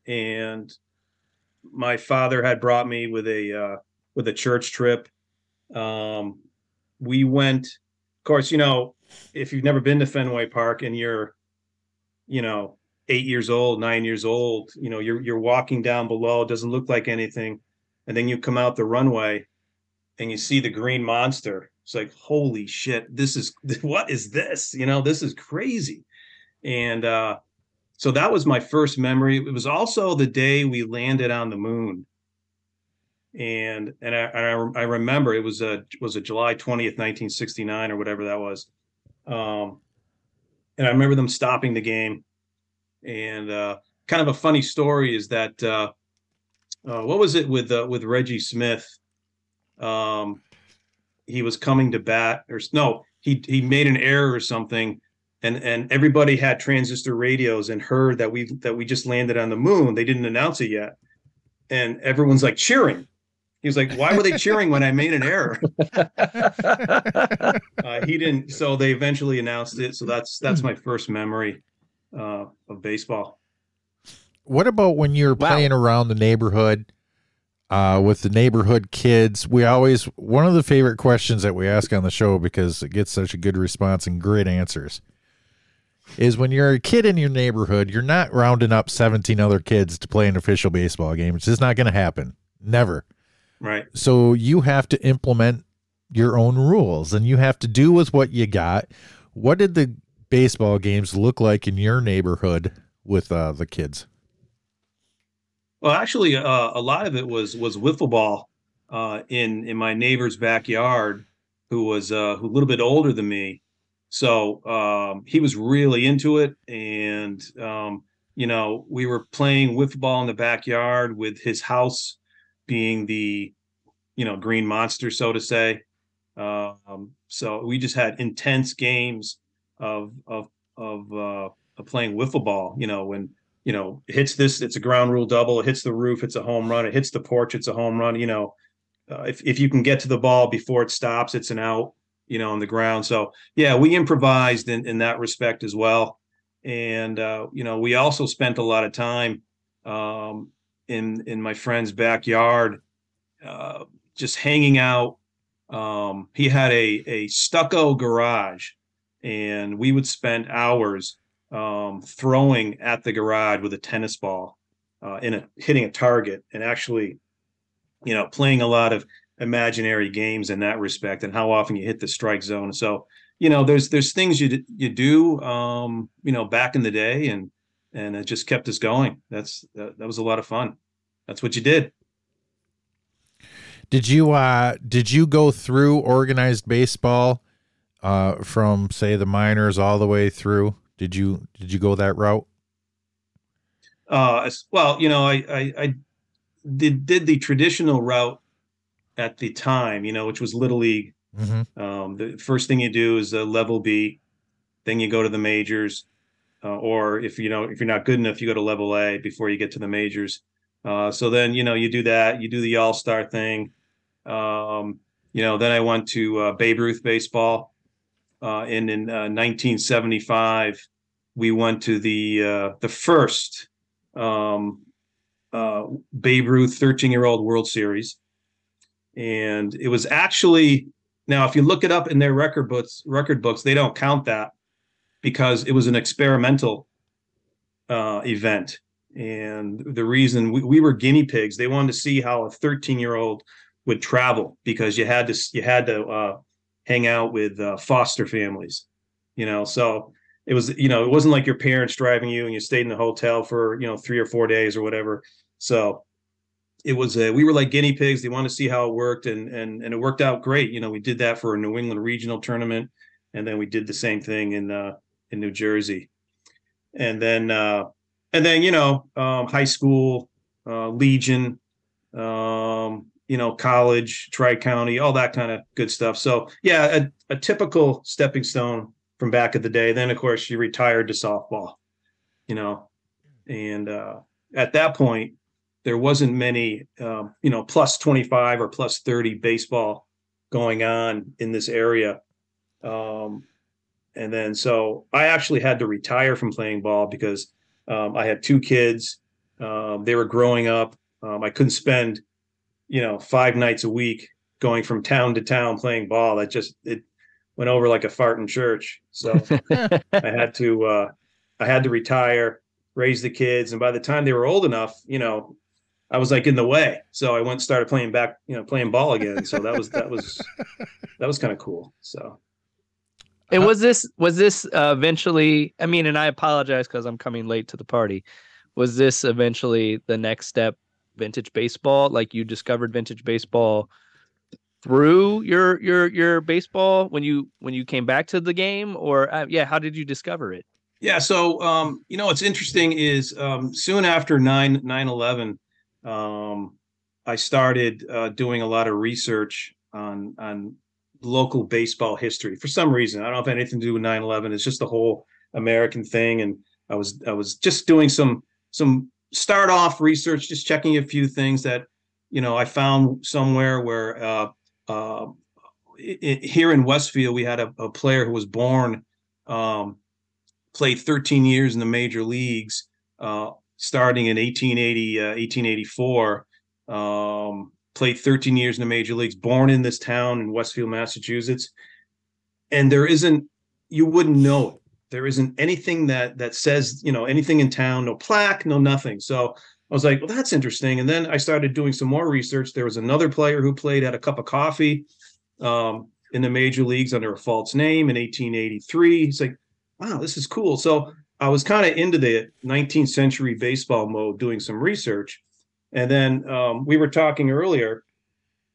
and my father had brought me with a uh, with a church trip. Um, we went, of course, you know, if you've never been to Fenway Park and you're, you know, eight years old, nine years old, you know, you're you're walking down below, it doesn't look like anything, and then you come out the runway, and you see the green monster. It's like, holy shit, this is *laughs* what is this? You know, this is crazy, and uh, so that was my first memory. It was also the day we landed on the moon. And and I I, I remember it was a was a July 20th, 1969 or whatever that was. Um and I remember them stopping the game. And uh kind of a funny story is that uh, uh what was it with uh, with Reggie Smith? Um he was coming to bat or no, he he made an error or something and and everybody had transistor radios and heard that we that we just landed on the moon. They didn't announce it yet, and everyone's like cheering. He was like, "Why were they cheering when I made an error?" *laughs* uh, he didn't. So they eventually announced it. So that's that's my first memory uh, of baseball. What about when you're wow. playing around the neighborhood uh, with the neighborhood kids? We always one of the favorite questions that we ask on the show because it gets such a good response and great answers is when you're a kid in your neighborhood, you're not rounding up 17 other kids to play an official baseball game. It's just not going to happen. Never. Right. So you have to implement your own rules and you have to do with what you got. What did the baseball games look like in your neighborhood with uh, the kids? Well, actually, uh, a lot of it was was wiffle ball uh, in in my neighbor's backyard, who was uh, who a little bit older than me, so um, he was really into it, and um, you know we were playing wiffle ball in the backyard with his house being the you know green monster, so to say. Um, so we just had intense games of of of, uh, of playing wiffle ball. You know when you know it hits this, it's a ground rule double. It hits the roof, it's a home run. It hits the porch, it's a home run. You know, uh, if if you can get to the ball before it stops, it's an out you know, on the ground. So yeah, we improvised in, in that respect as well. And uh, you know, we also spent a lot of time um, in in my friend's backyard, uh, just hanging out. Um, he had a a stucco garage, and we would spend hours um, throwing at the garage with a tennis ball, uh, in a hitting a target, and actually, you know, playing a lot of imaginary games in that respect and how often you hit the strike zone. So, you know, there's there's things you you do um, you know, back in the day and and it just kept us going. That's that, that was a lot of fun. That's what you did. Did you uh did you go through organized baseball uh from say the minors all the way through? Did you did you go that route? Uh well, you know, I I, I did did the traditional route at the time, you know, which was little league. Mm-hmm. Um, the first thing you do is a level B, then you go to the majors, uh, or if you know if you're not good enough, you go to level A before you get to the majors. Uh, so then you know you do that, you do the All Star thing. Um, you know, then I went to uh, Babe Ruth baseball, uh, and in 1975 uh, we went to the uh, the first um, Babe Ruth 13 year old World Series and it was actually now if you look it up in their record books record books they don't count that because it was an experimental uh, event. And the reason we, we were guinea pigs. They wanted to see how a 13 year old would travel because you had to you had to uh, hang out with uh, foster families you know? So it was you know it wasn't like your parents driving you and you stayed in the hotel for you know three or four days or whatever. So it was a, we were like guinea pigs. They wanted to see how it worked, and and and it worked out great. You know, we did that for a New England regional tournament, and then we did the same thing in uh, in New Jersey, and then uh, and then you know um, high school, uh, Legion, um, you know college, Tri County, all that kind of good stuff. So yeah, a, a typical stepping stone from back of the day. Then of course you retired to softball, you know, and uh, at that point there wasn't many, um, you know, plus 25 or plus 30 baseball going on in this area. Um, and then so I actually had to retire from playing ball because um, I had two kids. Um, they were growing up. Um, I couldn't spend, you know, five nights a week going from town to town playing ball. That just it went over like a fart in church. So *laughs* I had to uh, I had to retire, raise the kids, and by the time they were old enough, you know, I was like in the way. So I went and started playing back, you know, playing ball again. So that was that was *laughs* that was kind of cool. So it was this was this uh, eventually? I mean, and I apologize because I'm coming late to the party. Was this eventually the next step? Vintage baseball, like you discovered vintage baseball through your your your baseball when you when you came back to the game, or uh, yeah, how did you discover it? Yeah, so um, you know what's interesting is um, soon after 9 9 11, um, I started uh, doing a lot of research on on local baseball history for some reason. I don't know if anything to do with 9 11. It's just the whole American thing, and I was I was just doing some some start off research, just checking a few things that you know I found somewhere where uh, uh, it, here in Westfield we had a, a player who was born. Um, played 13 years in the major leagues, uh, starting in 1880, uh, 1884. Um, played 13 years in the major leagues, born in this town in Westfield, Massachusetts. And there isn't, you wouldn't know it. There isn't anything that that says, you know, anything in town, no plaque, no nothing. So I was like, well, that's interesting. And then I started doing some more research. There was another player who played at a cup of coffee um, in the major leagues under a false name in 1883. He's like, wow, this is cool. So I was kind of into the 19th century baseball mode, doing some research. And then um, we were talking earlier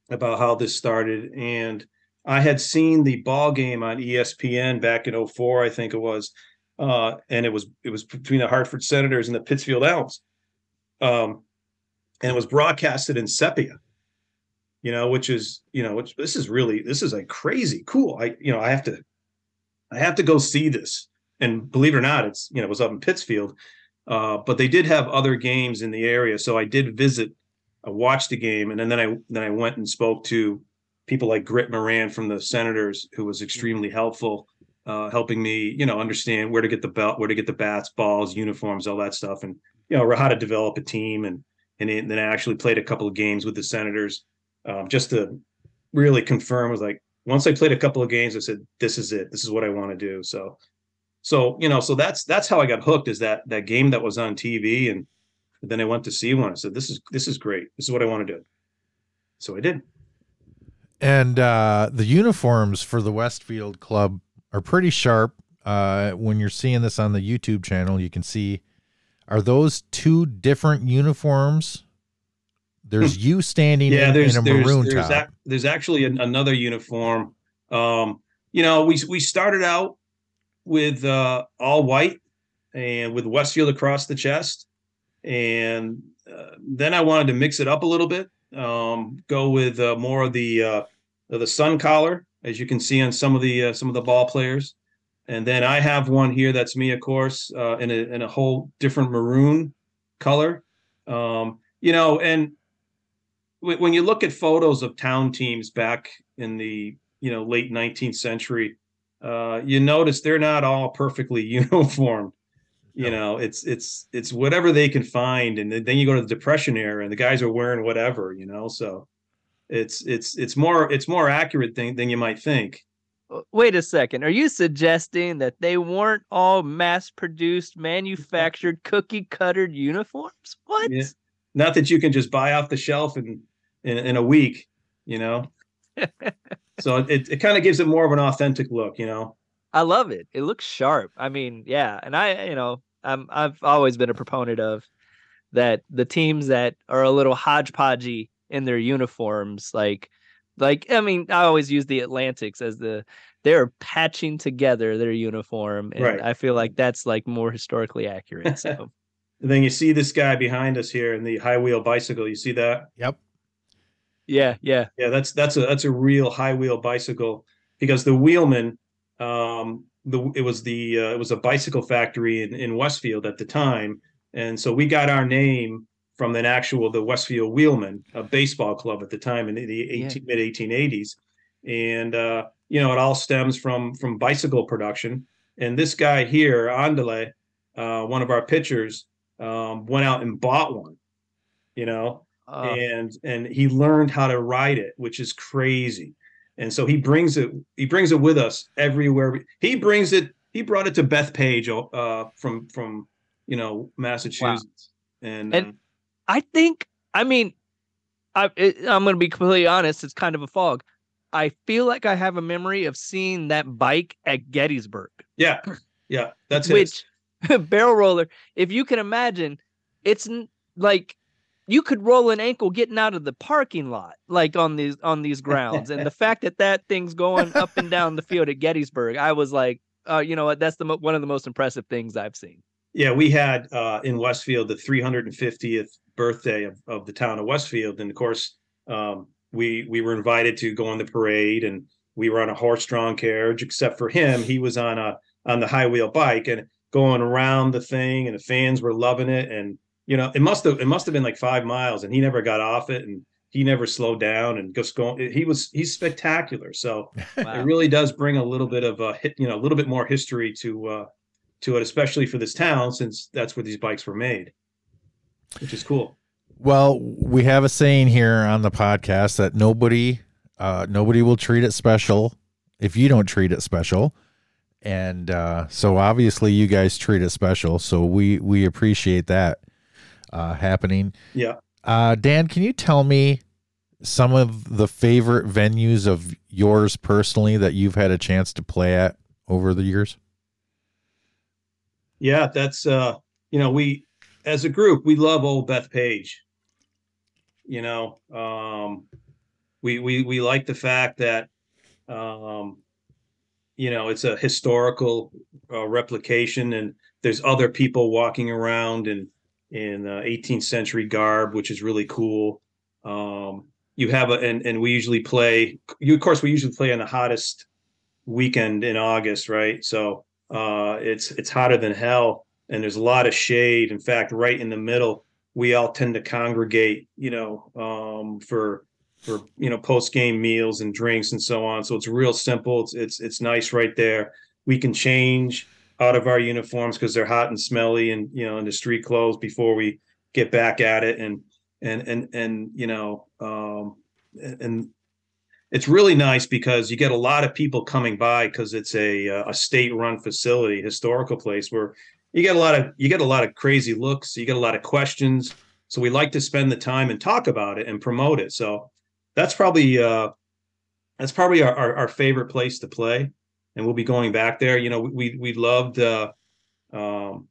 about how this started. And I had seen the ball game on ESPN back in 04, I think it was. Uh, and it was it was between the Hartford Senators and the Pittsfield Elms. Um, and it was broadcasted in sepia you know which is you know which this is really this is like crazy cool i you know i have to i have to go see this and believe it or not, it's you know it was up in Pittsfield, uh, but they did have other games in the area, so I did visit, I watched the game, and then, then I then I went and spoke to people like Grit Moran from the Senators, who was extremely helpful, uh, helping me you know understand where to get the belt, where to get the bats, balls, uniforms, all that stuff, and you know how to develop a team, and and then I actually played a couple of games with the Senators, um, just to really confirm. Was like once I played a couple of games, I said, "This is it. This is what I want to do." So so you know so that's that's how i got hooked is that that game that was on tv and then i went to see one. I said this is this is great. This is what i want to do. So i did. And uh the uniforms for the westfield club are pretty sharp. Uh when you're seeing this on the youtube channel you can see are those two different uniforms? There's you standing yeah in, there's in a there's maroon there's, top. ac- there's actually an, another uniform. Um you know we we started out with uh, all white and with Westfield across the chest. And uh, then I wanted to mix it up a little bit, um, go with uh, more of the uh, the sun collar, as you can see on some of the uh, some of the ball players. And then I have one here that's me, of course, uh, in a in a whole different maroon color. Um, you know, and w- when you look at photos of town teams back in the you know late 19th century, uh, you notice they're not all perfectly *laughs* uniform. You know, it's it's it's whatever they can find, and then you go to the Depression era, and the guys are wearing whatever. You know, so it's it's it's more it's more accurate thing than you might think. Wait a second. Are you suggesting that they weren't all mass-produced, *laughs* manufactured, cookie-cuttered uniforms? What? Yeah. Not that you can just buy off the shelf in in, in a week. You know, *laughs* so it it kind of gives it more of an authentic look. You know. I love it. It looks sharp. I mean, yeah, and I, you know, I'm I've always been a proponent of that the teams that are a little hodgepodgey in their uniforms, like like I mean, I always use the Atlantics as the they're patching together their uniform, and Right. I feel like that's like more historically accurate. So And *laughs* then you see this guy behind us here in the high wheel bicycle. You see that? yep yeah, yeah, Yeah, that's that's a that's a real high wheel bicycle because the Wheelmen, um, the it was the uh, it was a bicycle factory in, in Westfield at the time, and so we got our name from an actual the Westfield Wheelmen, a baseball club at the time in the, the 18, mid 1880s, and uh, you know it all stems from from bicycle production. And this guy here, Andale, uh, one of our pitchers, um, went out and bought one. You know, Uh, and and he learned how to ride it, which is crazy. And so he brings it he brings it with us everywhere. He brings it. He brought it to Bethpage uh, from from you know Massachusetts. And, And- uh, I think, I mean, I, I'm going to be completely honest. It's kind of a fog. I feel like I have a memory of seeing that bike at Gettysburg, yeah, yeah, that's which *laughs* barrel roller, if you can imagine, it's like you could roll an ankle getting out of the parking lot, like on these on these grounds. and the *laughs* fact that that thing's going up and down the field at Gettysburg, I was like, uh, you know what? That's the mo- one of the most impressive things I've seen. Yeah, we had uh, in Westfield the 350th birthday of, of the town of Westfield, and of course, um, we we were invited to go on the parade, and we were on a horse-drawn carriage. Except for him, he was on a on the high wheel bike and going around the thing, and the fans were loving it. And you know, it must have it must have been like five miles, and he never got off it, and he never slowed down, and just going. He was he's spectacular. So *laughs* Wow. it really does bring a little bit of a hit, you know, a little bit more history to uh, to it, especially for this town, since that's where these bikes were made, which is cool. Well, we have a saying here on the podcast that nobody, uh, nobody will treat it special if you don't treat it special, and uh, so obviously you guys treat it special. So we we appreciate that uh, happening. Yeah. Uh, Dan, can you tell me some of the favorite venues of yours personally that you've had a chance to play at over the years? Yeah, that's uh, you know, we as a group we love old Bethpage. You know, um, we we we like the fact that um, you know it's a historical uh, replication, and there's other people walking around in in uh, 18th century garb, which is really cool. Um, you have a and and we usually play. You of course we usually play on the hottest weekend in August, right? So uh, it's it's hotter than hell, and there's a lot of shade. In fact, right in the middle, we all tend to congregate, you know, um, for for you know post game meals and drinks and so on. So it's real simple. It's it's it's nice right there. We can change out of our uniforms because they're hot and smelly, and you know, in the street clothes before we get back at it, and and and and you know, um, and, it's really nice because you get a lot of people coming by because it's a uh, a state run facility, historical place where you get a lot of you get a lot of crazy looks, you get a lot of questions. So we like to spend the time and talk about it and promote it. So that's probably uh, that's probably our, our, our favorite place to play, and we'll be going back there. You know, we we loved uh, um,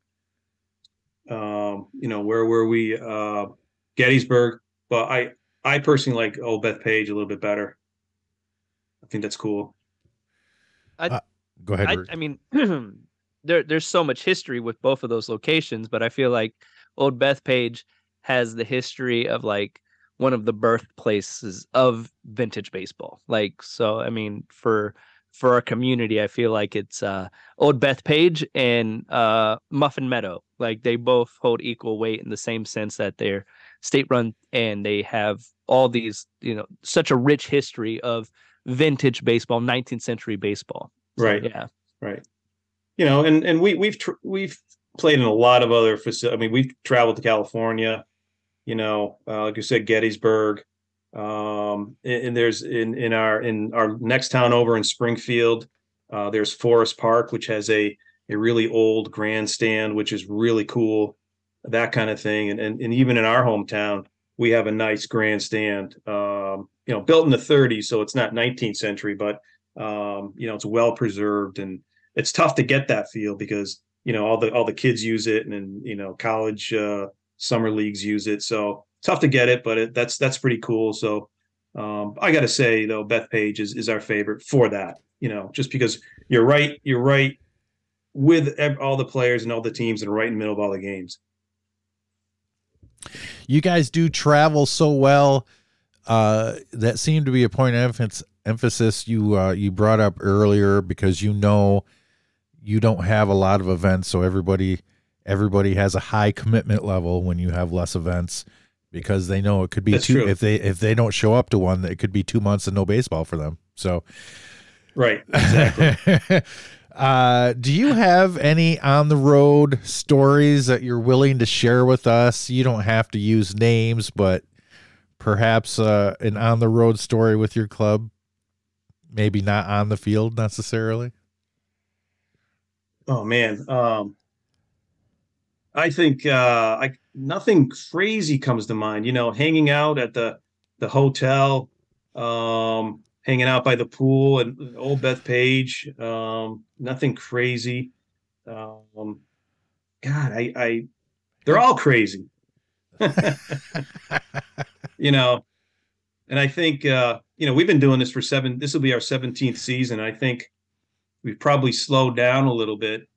um, you know where were we uh, Gettysburg, but I I personally like Old Bethpage a little bit better. I think that's cool. Go ahead. I, I mean, *clears throat* there there's so much history with both of those locations, but I feel like Old Bethpage has the history of like one of the birthplaces of vintage baseball. Like, so I mean, for for our community, I feel like it's uh, Old Bethpage and uh, Muffin Meadow. Like they both hold equal weight in the same sense that they're state run and they have all these, you know, such a rich history of vintage baseball, 19th century baseball. So, Right. Yeah. Right. You know, and and we we've tr- we've played in a lot of other facilities. I mean, we've traveled to California. You know, uh, like you said, Gettysburg. Um, and, and there's in in our in our next town over in Springfield. Uh, there's Forest Park, which has a a really old grandstand, which is really cool. That kind of thing, and and, and even in our hometown, we have a nice grandstand. Um, you know, built in the 30s, so it's not 19th century, but um, you know, it's well preserved and it's tough to get that feel because you know all the all the kids use it and then you know college uh, summer leagues use it so tough to get it but it, that's that's pretty cool. So um, i gotta say though Bethpage is, is our favorite for that you know just because you're right you're right with all the players and all the teams and right in the middle of all the games. You guys do travel so well. Uh, that seemed to be a point of emphasis you uh, you brought up earlier because you know you don't have a lot of events, so everybody everybody has a high commitment level when you have less events because they know it could be That's two true. if they if they don't show up to one, it could be two months and no baseball for them. So, right, *laughs* exactly. uh, do you have any on the road stories that you're willing to share with us? You don't have to use names, but perhaps uh, an on the road story with your club, maybe not on the field necessarily. Oh man, um, I think uh, I nothing crazy comes to mind. You know, hanging out at the the hotel, um, hanging out by the pool and old Bethpage. Um, nothing crazy. Um, God, I, I, they're all crazy. *laughs* you know, and I think uh, you know we've been doing this for seven. This will be our seventeenth season. I think we've probably slowed down a little bit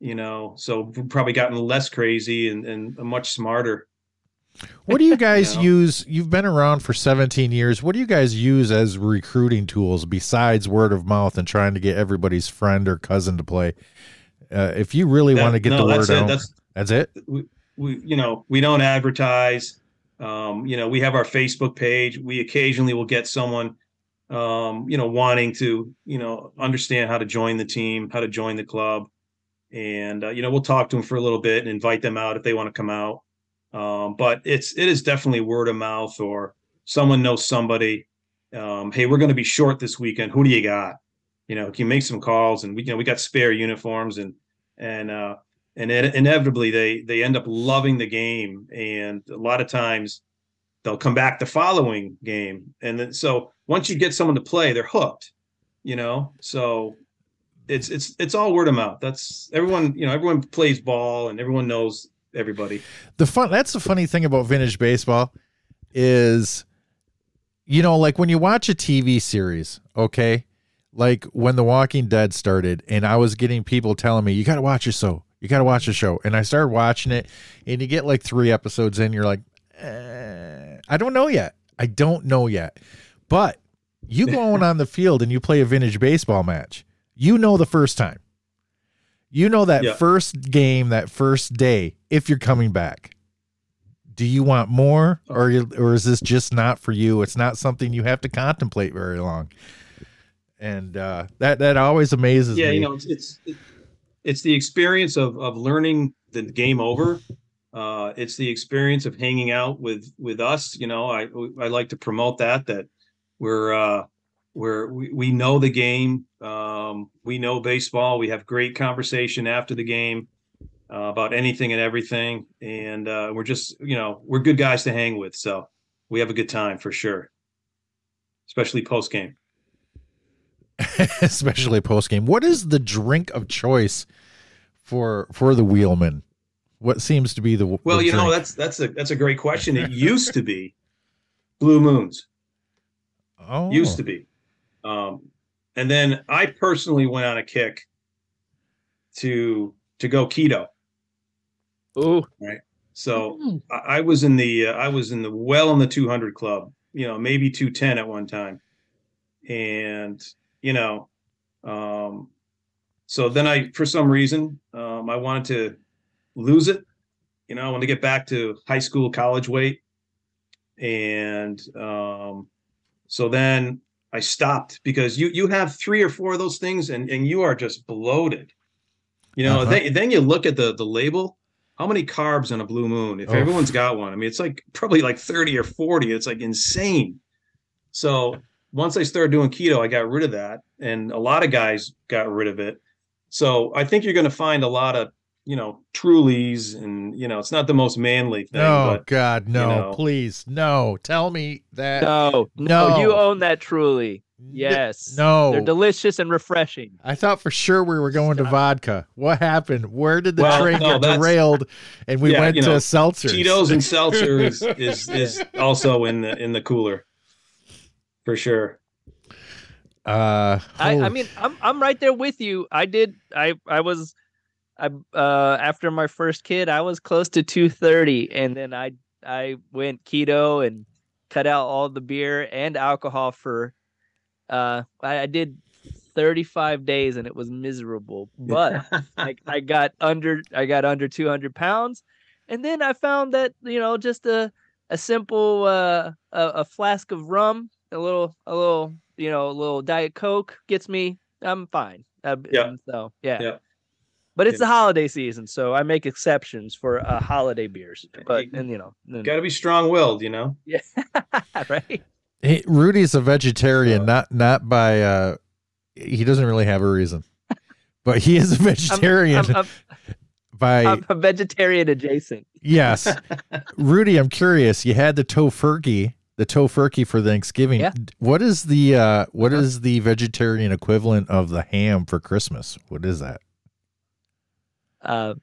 you know so probably gotten less crazy and, and much smarter. What do you *laughs* guys you know? use you've been around for 17 years what do you guys use as recruiting tools besides word of mouth and trying to get everybody's friend or cousin to play? Uh, if you really want to get no, the word out that's, that's it? we, we you know we don't advertise um, you know we have our facebook page we occasionally will get someone um, you know wanting to you know understand how to join the team how to join the club and uh, you know we'll talk to them for a little bit and invite them out if they want to come out. Um, but it's it is definitely word of mouth or someone knows somebody um, hey we're going to be short this weekend. Who do you got? You know can you make some calls? And we you know we got spare uniforms and and uh and it, inevitably they they end up loving the game. And a lot of times they'll come back the following game. And then so once you get someone to play they're hooked you know? So it's it's it's all word of mouth. That's everyone, you know, everyone plays ball and everyone knows everybody. The fun that's the funny thing about vintage baseball is you know, like when you watch a TV series, okay? Like when The Walking Dead started and I was getting people telling me, "You got to watch your show. You got to watch the show." And I started watching it and you get like 3 episodes in, you're like, eh, I don't know yet. I don't know yet. But you go *laughs* on the field and you play a vintage baseball match you know the first time. You know that yeah. first game, that first day, if you're coming back. Do you want more, or or is this just not for you? It's not something you have to contemplate very long, and uh, that that always amazes yeah, me. Yeah, you know, it's it's, it's the experience of of learning the game over. Uh, it's the experience of hanging out with with us. You know, I I like to promote that that we're uh, where we, we know the game. Um, we know baseball. We have great conversation after the game uh, about anything and everything. And uh, we're just, you know, we're good guys to hang with. So we have a good time for sure, especially post game. *laughs* especially post game. What is the drink of choice for for the Wheelmen? What seems to be the well, the you drink? know, that's that's a that's a great question. It used to be Blue Moons. *laughs* Oh, used to be. Um, and then I personally went on a kick to to go keto. Oh, right. So mm. I, I, was in the uh, I was in the well in the 200 club. You know, maybe 210 at one time, and you know, um, so then I for some reason um, I wanted to lose it. You know, I wanted to get back to high school, college weight, and um, so then I stopped because you you have three or four of those things and and you are just bloated. You know, uh-huh. then then you look at the the label. How many carbs on a blue moon? If oh. everyone's got one, I mean, it's like probably like thirty or forty. It's like insane. So once I started doing keto, I got rid of that, and a lot of guys got rid of it. So I think you're going to find a lot of you know Trulies, and you know it's not the most manly thing. Oh but, God, no! You know, please, no! Tell me that. No, no, no, you own that Truly. Yes. No. They're delicious and refreshing. I thought for sure we were going Stop. to vodka. What happened? Where did the well, train no, get derailed and we yeah, went to know, seltzers? Tito's and *laughs* seltzer is, is is also in the in the cooler. For sure. Uh I, I mean I'm I'm right there with you. I did I I was I uh after my first kid, I was close to 230 and then I I went keto and cut out all the beer and alcohol for uh I, I did 35 days and it was miserable. But *laughs* I, I got under I got under 200 pounds and then I found that, you know, just a a simple uh a, a flask of rum, a little a little you know, a little Diet Coke gets me. I'm fine. Uh, Yeah. So yeah. Yeah. But it's Yeah. the holiday season, so I make exceptions for uh, holiday beers. But and you know, then- Got to be strong-willed, you know. yeah, *laughs* right. Hey, Rudy's a vegetarian, not not by uh he doesn't really have a reason. But he is a *laughs* I'm, vegetarian I'm, I'm, *laughs* by I'm a vegetarian adjacent. yes. Rudy, I'm curious. You had the tofurkey, the tofurkey for Thanksgiving. Yeah. What is the uh what Uh-huh. is the vegetarian equivalent of the ham for Christmas? What is that? Uh,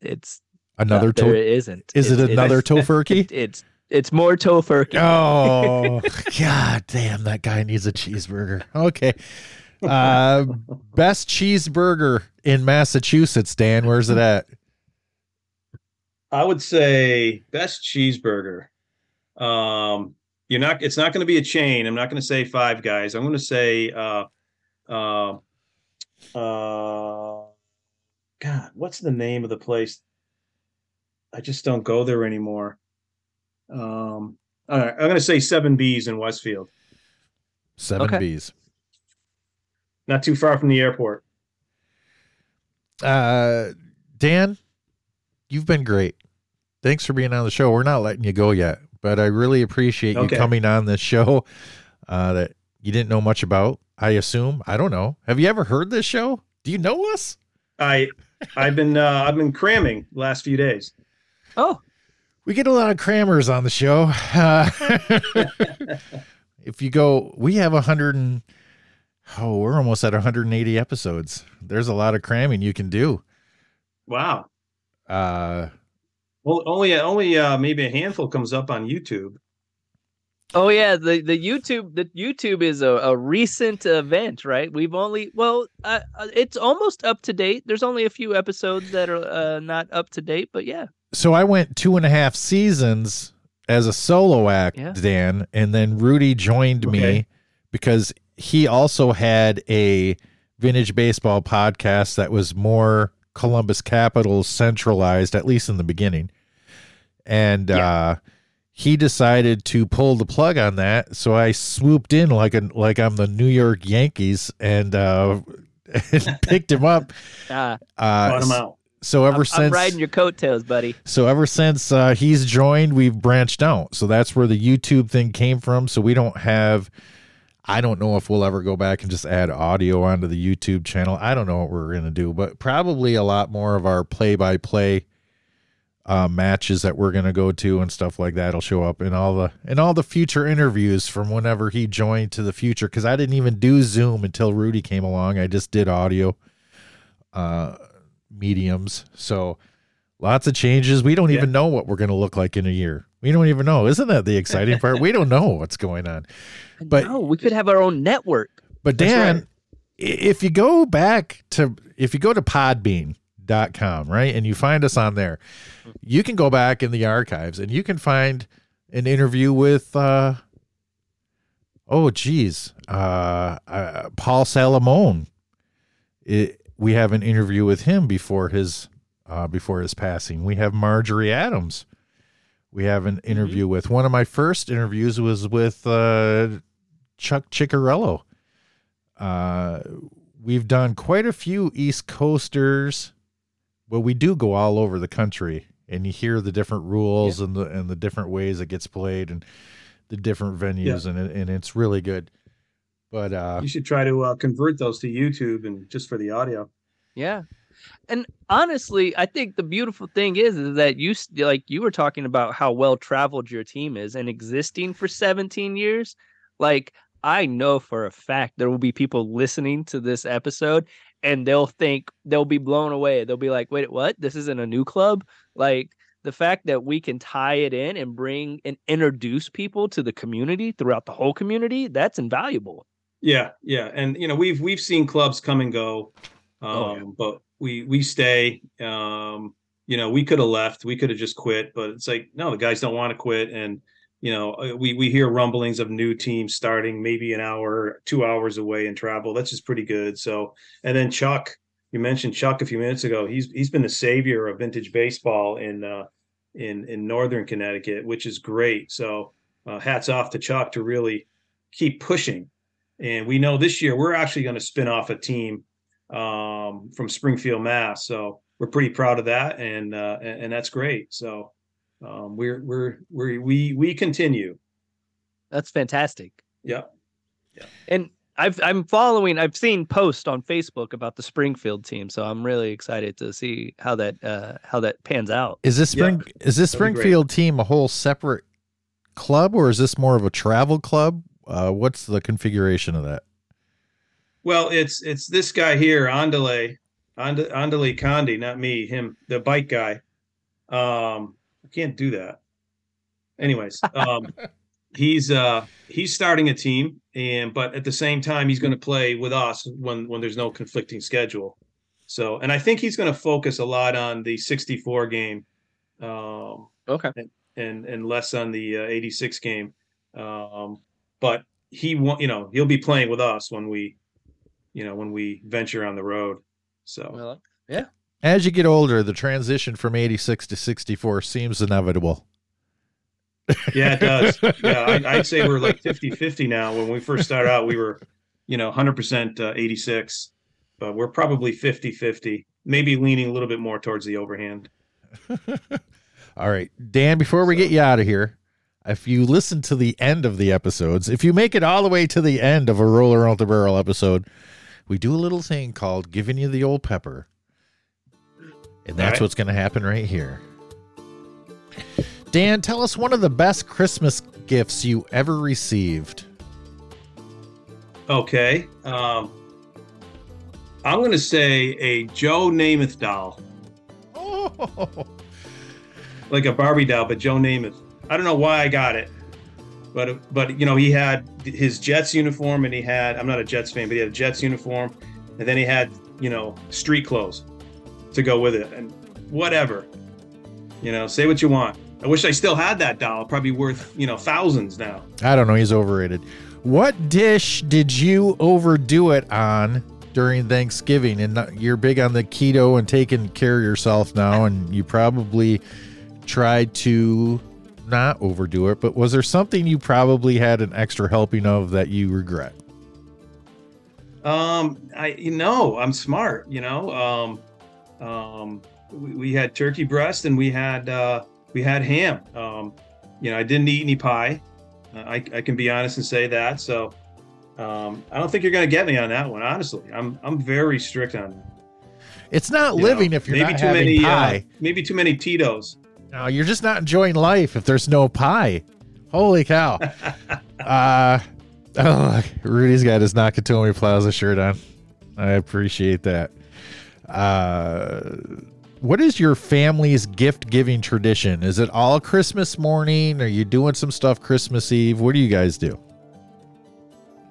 it's Another uh, there to isn't. Is it It's- another it's- *laughs* tofurkey? It, *laughs* it's it's more tofurkey. Oh, *laughs* god damn, that guy needs a cheeseburger. Okay. Uh best cheeseburger in Massachusetts, Dan. Where's it at? I would say best cheeseburger. Um, you're not. It's not going to be a chain. I'm not going to say Five Guys. I'm going to say. Uh, uh, uh, God, what's the name of the place? I just don't go there anymore. Um, all right, I'm going to say Seven B's in Westfield, Seven Okay. B's. not too far from the airport. Uh Dan, you've been great. Thanks for being on the show. We're not letting you go yet, but I really appreciate Okay. you coming on this show *laughs* uh that you didn't know much about. I assume. I don't know. Have you ever heard this show? Do you know us? I, I've been, uh, I've been cramming last few days. Oh, We get a lot of crammers on the show. Uh, *laughs* if you go, we have a hundred and oh, we're almost at 180 episodes. There's a lot of cramming you can do. Wow. Uh, Well, only, only, uh, maybe a handful comes up on YouTube. Oh yeah. The the YouTube the YouTube is a, a recent event, right? We've only well, uh, uh, it's almost up to date. There's only a few episodes that are uh, not up to date, but yeah. so I went two and a half seasons as a solo act, Yeah. Dan, and then Rudy joined me because he also had a vintage baseball podcast that was more Columbus Capitals centralized, at least in the beginning. And uh he decided to pull the plug on that, so I swooped in like a like I'm the New York Yankees and uh *laughs* and picked him up. Uh, *laughs* Uh Bought 'em out. so ever I'm, since I'm riding your coattails, buddy. so ever since uh, he's joined, we've branched out. So that's where the YouTube thing came from. So we don't have. I don't know if we'll ever go back and just add audio onto the YouTube channel. I don't know what we're gonna do, but probably a lot more of our play-by-play uh, matches that we're gonna go to and stuff like that will show up in all the in all the future interviews from whenever he joined to the future. Because I didn't even do Zoom until Rudy came along. I just did audio uh, mediums. So lots of changes. We don't Yeah. even know what we're going to look like in a year. We don't even know. Isn't that the exciting part? We don't know what's going on. *laughs* But- no, we could have our own network. But Dan, right. if you go back to if you go to podbean.com, right, and you find us on there, you can go back in the archives and you can find an interview with uh oh geez, uh, uh Paul Salamone. It, we have an interview with him before his uh before his passing. We have Marjorie Adams. We have an interview with one of my first interviews was with uh Chuck Ciccarello. Uh, we've done quite a few East Coasters, but we do go all over the country, and you hear the different rules and the and the different ways it gets played and the different venues, and it, and it's really good. But uh, You should try to uh, convert those to YouTube and just for the audio. Yeah. And honestly, I think the beautiful thing is, is that you like you were talking about how well traveled your team is and existing for 17 years. Like I know for a fact there will be people listening to this episode and they'll think they'll be blown away. They'll be like, "Wait, what? This isn't a new club?" Like the fact that we can tie it in and bring and introduce people to the community throughout the whole community, that's invaluable. Yeah, yeah, and you know we've we've seen clubs come and go, um, Oh, yeah. but we we stay. Um, you know, we could have left, we could have just quit, but it's like no, the guys don't want to quit, and you know uh, we we hear rumblings of new teams starting maybe an hour, two hours away in travel. That's just pretty good. So, and then Chuck, you mentioned Chuck a few minutes ago. He's he's been the savior of vintage baseball in uh, in in northern Connecticut, which is great. So, uh, hats off to Chuck to really keep pushing and we know this year we're actually going to spin off a team um, from Springfield, Mass. So we're pretty proud of that, and uh, and, and that's great. So um, we're we're we we we continue. That's fantastic. Yeah. Yeah. And I've I'm following. I've seen posts on Facebook about the Springfield team, so I'm really excited to see how that uh, how that pans out. Is this Yeah. spring? Is this That'd. Springfield team a whole separate club, or is this more of a travel club? Uh, what's the configuration of that? Well, it's it's this guy here, Andale, And- Andale Condi, not me, him, the bike guy. Um, I can't do that. Anyways, um, *laughs* he's uh he's starting a team, and but at the same time, he's going to play with us when when there's no conflicting schedule. So, and I think he's going to focus a lot on the 64 game, um, Okay. and and less on the uh, 86 game. Um, but he want you know he'll be playing with us when we, you know, when we venture on the road. So Well, As you get older, the transition from 86 to 64 seems inevitable. yeah, it does. *laughs* Yeah, I, I'd say we're like 50 50 now. When we first started out, we were, you know, 100% uh, 86, but we're probably 50 50, maybe leaning a little bit more towards the overhand. *laughs* All right, Dan, before we get you out of here, if you listen to the end of the episodes, if you make it all the way to the end of a Roll Out the Barrel episode, we do a little thing called giving you the old pepper. And that's right. what's going to happen right here. Dan, tell us one of the best Christmas gifts you ever received. Okay. Um, I'm going to say a Joe Namath doll, Oh, like a Barbie doll, but Joe Namath. I don't know why I got it, but but you know he had his Jets uniform and he had I'm not a Jets fan, but he had a Jets uniform, and then he had you know street clothes to go with it, and whatever. You know, say what you want. I wish I still had that doll. Probably worth you know thousands now. I don't know. He's overrated. What dish did you overdo it on during Thanksgiving? And you're big on the keto and taking care of yourself now, and you probably tried to not overdo it. But was there something you probably had an extra helping of that you regret? Um, I you know I'm smart. You know, um, um, we, we had turkey breast and we had uh, we had ham. Um, you know, I didn't eat any pie. Uh, I I can be honest and say that. So, um, I don't think you're gonna get me on that one. Honestly, I'm I'm very strict on that. It's not you living know. if you're maybe not too having many pie. Uh, maybe too many Tito's. No, you're just not enjoying life if there's no pie. Holy cow. *laughs* uh *laughs* oh, Rudy's got his Nakatomi Plaza shirt on. I appreciate that. Uh what is your family's gift giving tradition? Is it all Christmas morning? Are you doing some stuff Christmas Eve? What do you guys do?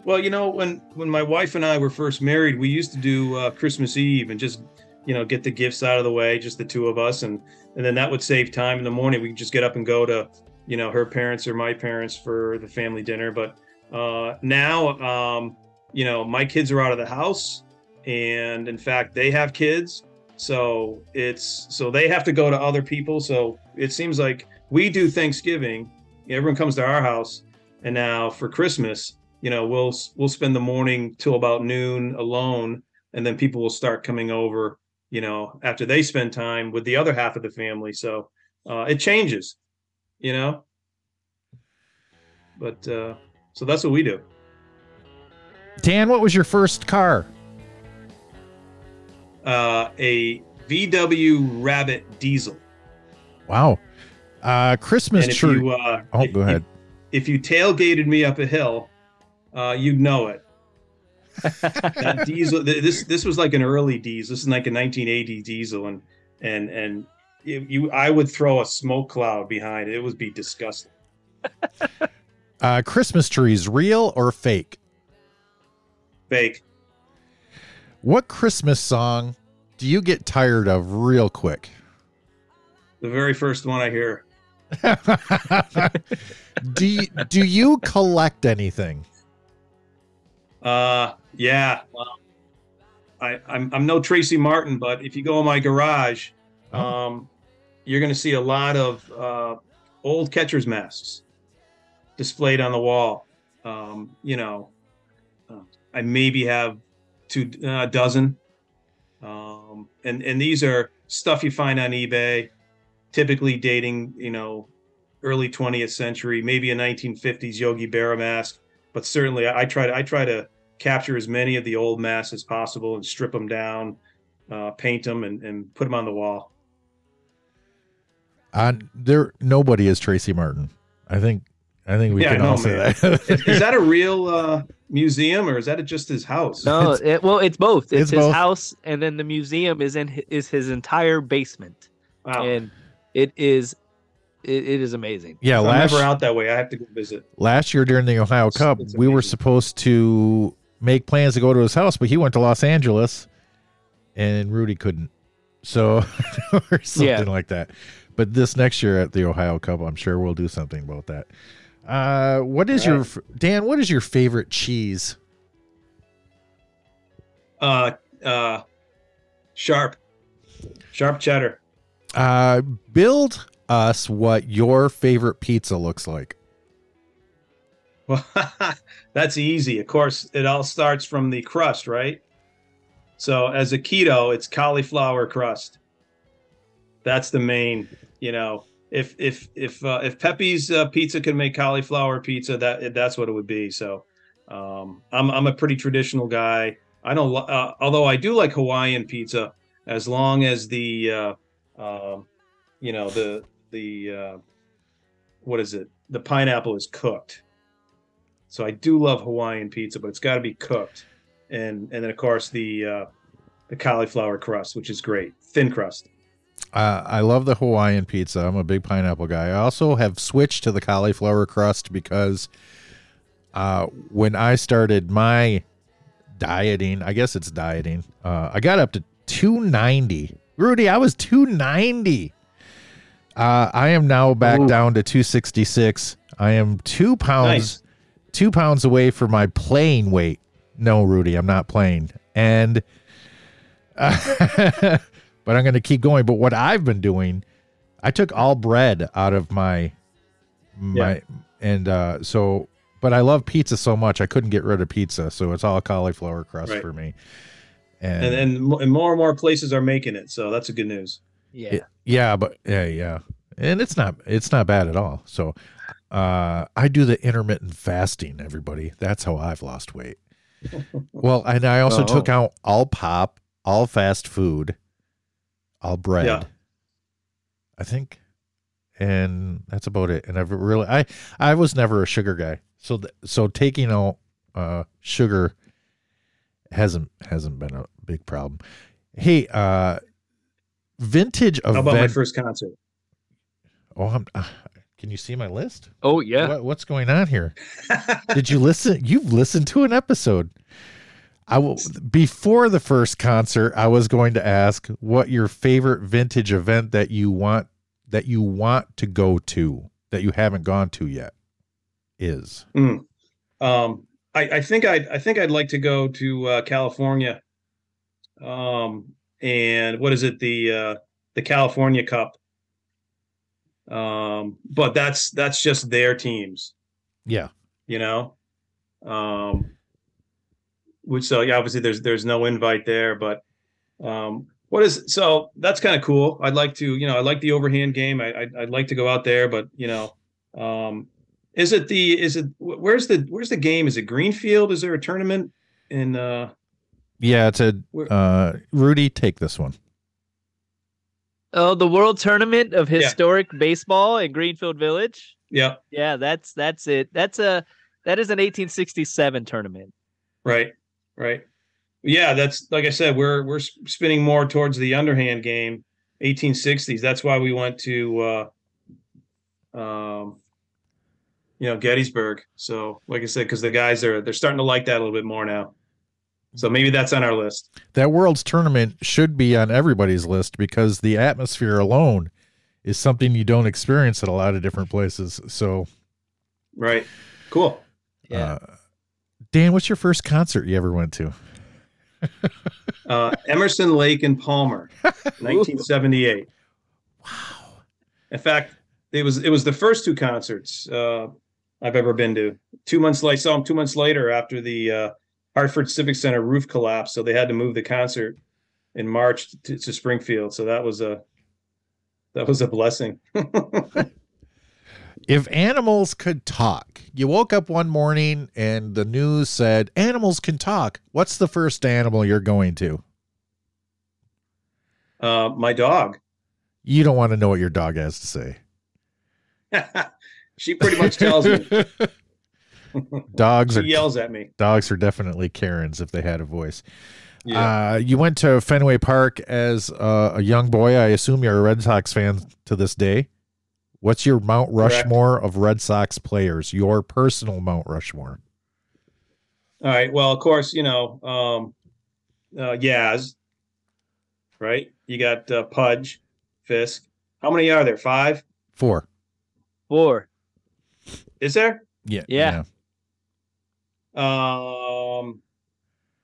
Well, you know, when when my wife and I were first married, we used to do uh, Christmas Eve and just you know get the gifts out of the way, just the two of us, and and then that would save time in the morning. We could just get up and go to you know her parents or my parents for the family dinner. But uh, now, um, you know, my kids are out of the house, and in fact, they have kids, so it's so they have to go to other people. So it seems like we do Thanksgiving, everyone comes to our house, and now for Christmas you know we'll we'll spend the morning till about noon alone. And then people will start coming over you know after they spend time with the other half of the family. So uh, it changes you know? But uh, so that's what we do. Dan, what was your first car? Uh, a vw rabbit diesel Wow. Uh Christmas tree. uh, oh, if, go ahead. if, if you tailgated me up a hill uh, you'd know it *laughs* that diesel this this was like an early diesel this is like a 1980 diesel and and and you, you i would throw a smoke cloud behind it it would be disgusting Uh Christmas trees, real or fake? fake What Christmas song do you get tired of real quick? the very first one i hear *laughs* do you, do you collect anything? uh yeah i i'm, I'm no tracy martin but if you go in my garage Oh. um you're going to see a lot of uh old catcher's masks displayed on the wall um you know uh, I maybe have two a uh, dozen. Um, and and these are stuff you find on eBay, typically dating you know early 20th century, maybe a 1950s Yogi Berra mask. But certainly, I, I try to I try to capture as many of the old masks as possible and strip them down, uh, paint them, and, and put them on the wall. Uh, there, nobody is Tracy Martin. I think I think we yeah, can no, all say that. is, is, that a *laughs* real uh, museum or is that just his house? No, it's, it, well, it's both. It's, it's his both. house, and then the museum is in is his entire basement. Wow. And it is it, it is amazing. Yeah, I'm last, never out that way. I have to go visit. Last year during the Ohio Cup, we were supposed to make plans to go to his house, but he went to Los Angeles, and Rudy couldn't. So, *laughs* or something yeah. like that. But this next year at the Ohio Cup, I'm sure we'll do something about that. Uh, what is right. your Dan? What is your favorite cheese? Uh, uh, sharp, sharp cheddar. Uh, build us what your favorite pizza looks like. Well, *laughs* that's easy. Of course, it all starts from the crust, right? So, as a keto, it's cauliflower crust. That's the main, you know, if if if uh, if Pepe's uh, Pizza can make cauliflower pizza, that that's what it would be. So um, I'm I'm a pretty traditional guy. I don't, uh, although I do like Hawaiian pizza, as long as the uh, um, you know the the uh, what is it? The pineapple is cooked. So I do love Hawaiian pizza, but it's got to be cooked, and and then of course the uh, the cauliflower crust, which is great, thin crust. Uh, I love the Hawaiian pizza. I'm a big pineapple guy. I also have switched to the cauliflower crust because uh, when I started my dieting, I guess it's dieting, uh, I got up to 290. Rudy, I was 290. Uh, I am now back Ooh. down to 266. I am two pounds, nice. two pounds away from my playing weight. No, Rudy, I'm not playing. And *laughs* uh, but I'm going to keep going. But what I've been doing, I took all bread out of my my yeah. and uh so but I love pizza so much I couldn't get rid of pizza, so it's all cauliflower crust right. for me. And, and and more and more places are making it, so that's a good news. Yeah. It, yeah, but yeah, yeah. And it's not it's not bad at all. So uh I do the intermittent fasting, everybody. That's how I've lost weight. *laughs* well, and I also oh. took out all pop, all fast food all bread. Yeah. I think, and that's about it. And I've really, I, I was never a sugar guy, so th- so taking out uh, sugar hasn't hasn't been a big problem. Hey, uh, vintage of How about my first concert? Oh, I'm, uh, can you see my list? Oh yeah. What, what's going on here? Did you listen? You've listened to an episode. I will before the first concert, I was going to ask what your favorite vintage event that you want that you want to go to that you haven't gone to yet is. Mm. Um, I, I, think I'd I think I'd like to go to uh, California. Um, and what is it the uh, the California Cup? Um, but that's that's just their teams. Yeah, you know. Um, which so yeah, obviously there's there's no invite there, but um, what is so that's kind of cool. I'd like to you know I like the overhand game. I I'd, I'd, like to go out there, but you know, um, is it the is it where's the where's the game? Is it Greenfield? Is there a tournament in? uh Yeah, it's a uh, Rudy. Take this one. Oh, the World Tournament of Historic yeah. Baseball in Greenfield Village. Yeah, yeah, that's that's it. That's a that is an 1867 tournament. Right. Right. Yeah, that's like I said, we're we're spinning more towards the underhand game, 1860s. That's why we went to uh um you know, Gettysburg. So, like I said, because the guys are they're starting to like that a little bit more now. So maybe that's on our list. That World's Tournament should be on everybody's list because the atmosphere alone is something you don't experience at a lot of different places. So, right, cool. Yeah. Uh, Dan, what's your first concert you ever went to? *laughs* uh, Emerson Lake and Palmer, *laughs* 1978. wow. In fact, it was it was the first two concerts uh, I've ever been to. Two months later, saw him two months later after the uh, Hartford Civic Center roof collapsed, so they had to move the concert in March to, to Springfield. So that was a that was a blessing. *laughs* if animals could talk, you woke up one morning and the news said animals can talk. What's the first animal you're going to? Uh, my dog. You don't want to know what your dog has to say. *laughs* she pretty much tells me. *laughs* dogs she are yells at me. Dogs are definitely Karens if they had a voice. Yeah. Uh, you went to Fenway Park as uh, a young boy. I assume you're a Red Sox fan to this day. What's your Mount Rushmore Correct. of Red Sox players? Your personal Mount Rushmore. All right. Well, of course, you know, um, uh, Yaz, right? You got uh, Pudge, Fisk. How many are there? Five? Four. Four. Is there? Yeah. Yeah. yeah. Um,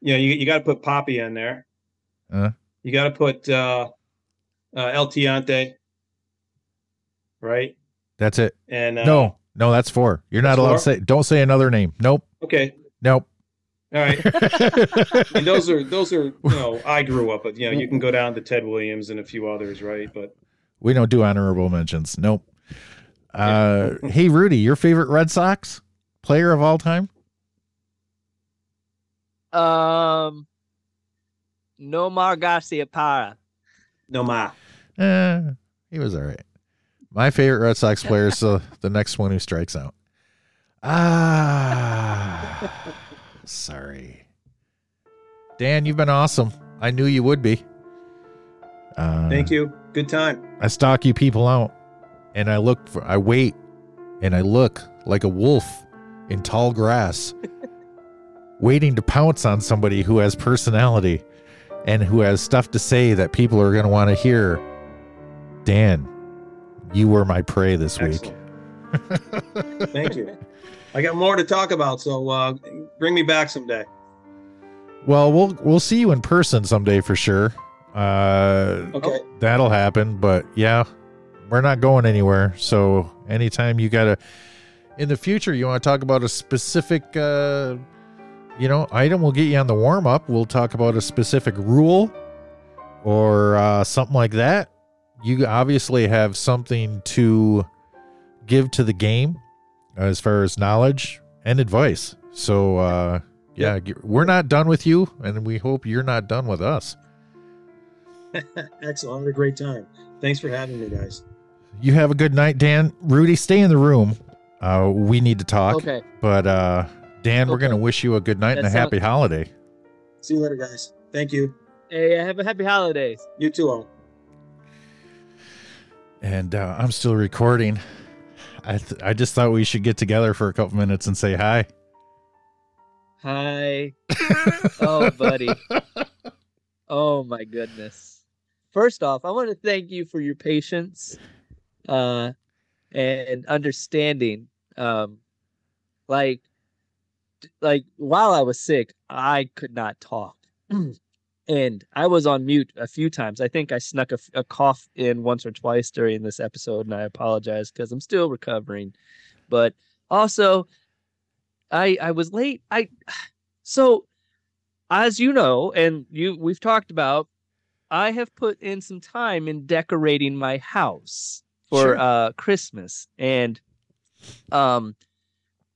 you know, you, you got to put Papi in there. Uh, you got to put uh, uh, El Tiante, right? That's it. And uh, no, no, that's four. You're not allowed four? to say. Don't say another name. Nope. Okay. Nope. All right. *laughs* and those are those are you know I grew up with. You know, you can go *laughs* down to Ted Williams and a few others, right? But we don't do honorable mentions. Nope. Uh, *laughs* hey Rudy, your favorite Red Sox player of all time? Um, Nomar Garciaparra. Nomar. Eh, he was all right. My favorite Red Sox player is *laughs* the, the next one who strikes out. Ah, *laughs* sorry. Dan, you've been awesome. I knew you would be. Uh, Thank you. Good time. I stalk you people out, and I look for. I wait, and I look like a wolf in tall grass *laughs* waiting to pounce on somebody who has personality and who has stuff to say that people are going to want to hear. Dan, you were my prey this Excellent. week. *laughs* Thank you. I got more to talk about, so uh, bring me back someday. Well, we'll we'll see you in person someday for sure. Uh, okay, that'll happen. But yeah, we're not going anywhere. So anytime you gotta in the future, you want to talk about a specific uh, you know, item we'll get you on the warm up. We'll talk about a specific rule or uh, something like that. You obviously have something to give to the game as far as knowledge and advice. So, uh, yeah, we're not done with you, and we hope you're not done with us. *laughs* Excellent. I had a great time. Thanks for having me, guys. You have a good night, Dan. Rudy, stay in the room. Uh, we need to talk. Okay. But uh, Dan, okay. we're going to wish you a good night and a happy holiday. See you later, guys. Thank you. Hey, have a happy holidays. You too, all. And uh, I'm still recording. I th- I just thought we should get together for a couple minutes and say hi. Hi. *laughs* oh, buddy. Oh my goodness. First off, I want to thank you for your patience uh and understanding. Um like like while I was sick, I could not talk. *clears throat* and I was on mute a few times. I think I snuck a, a, cough in once or twice during this episode, and I apologize because I'm still recovering. But also, I I was late. I so as you know, and you we've talked about, I have put in some time in decorating my house for sure. uh Christmas, and um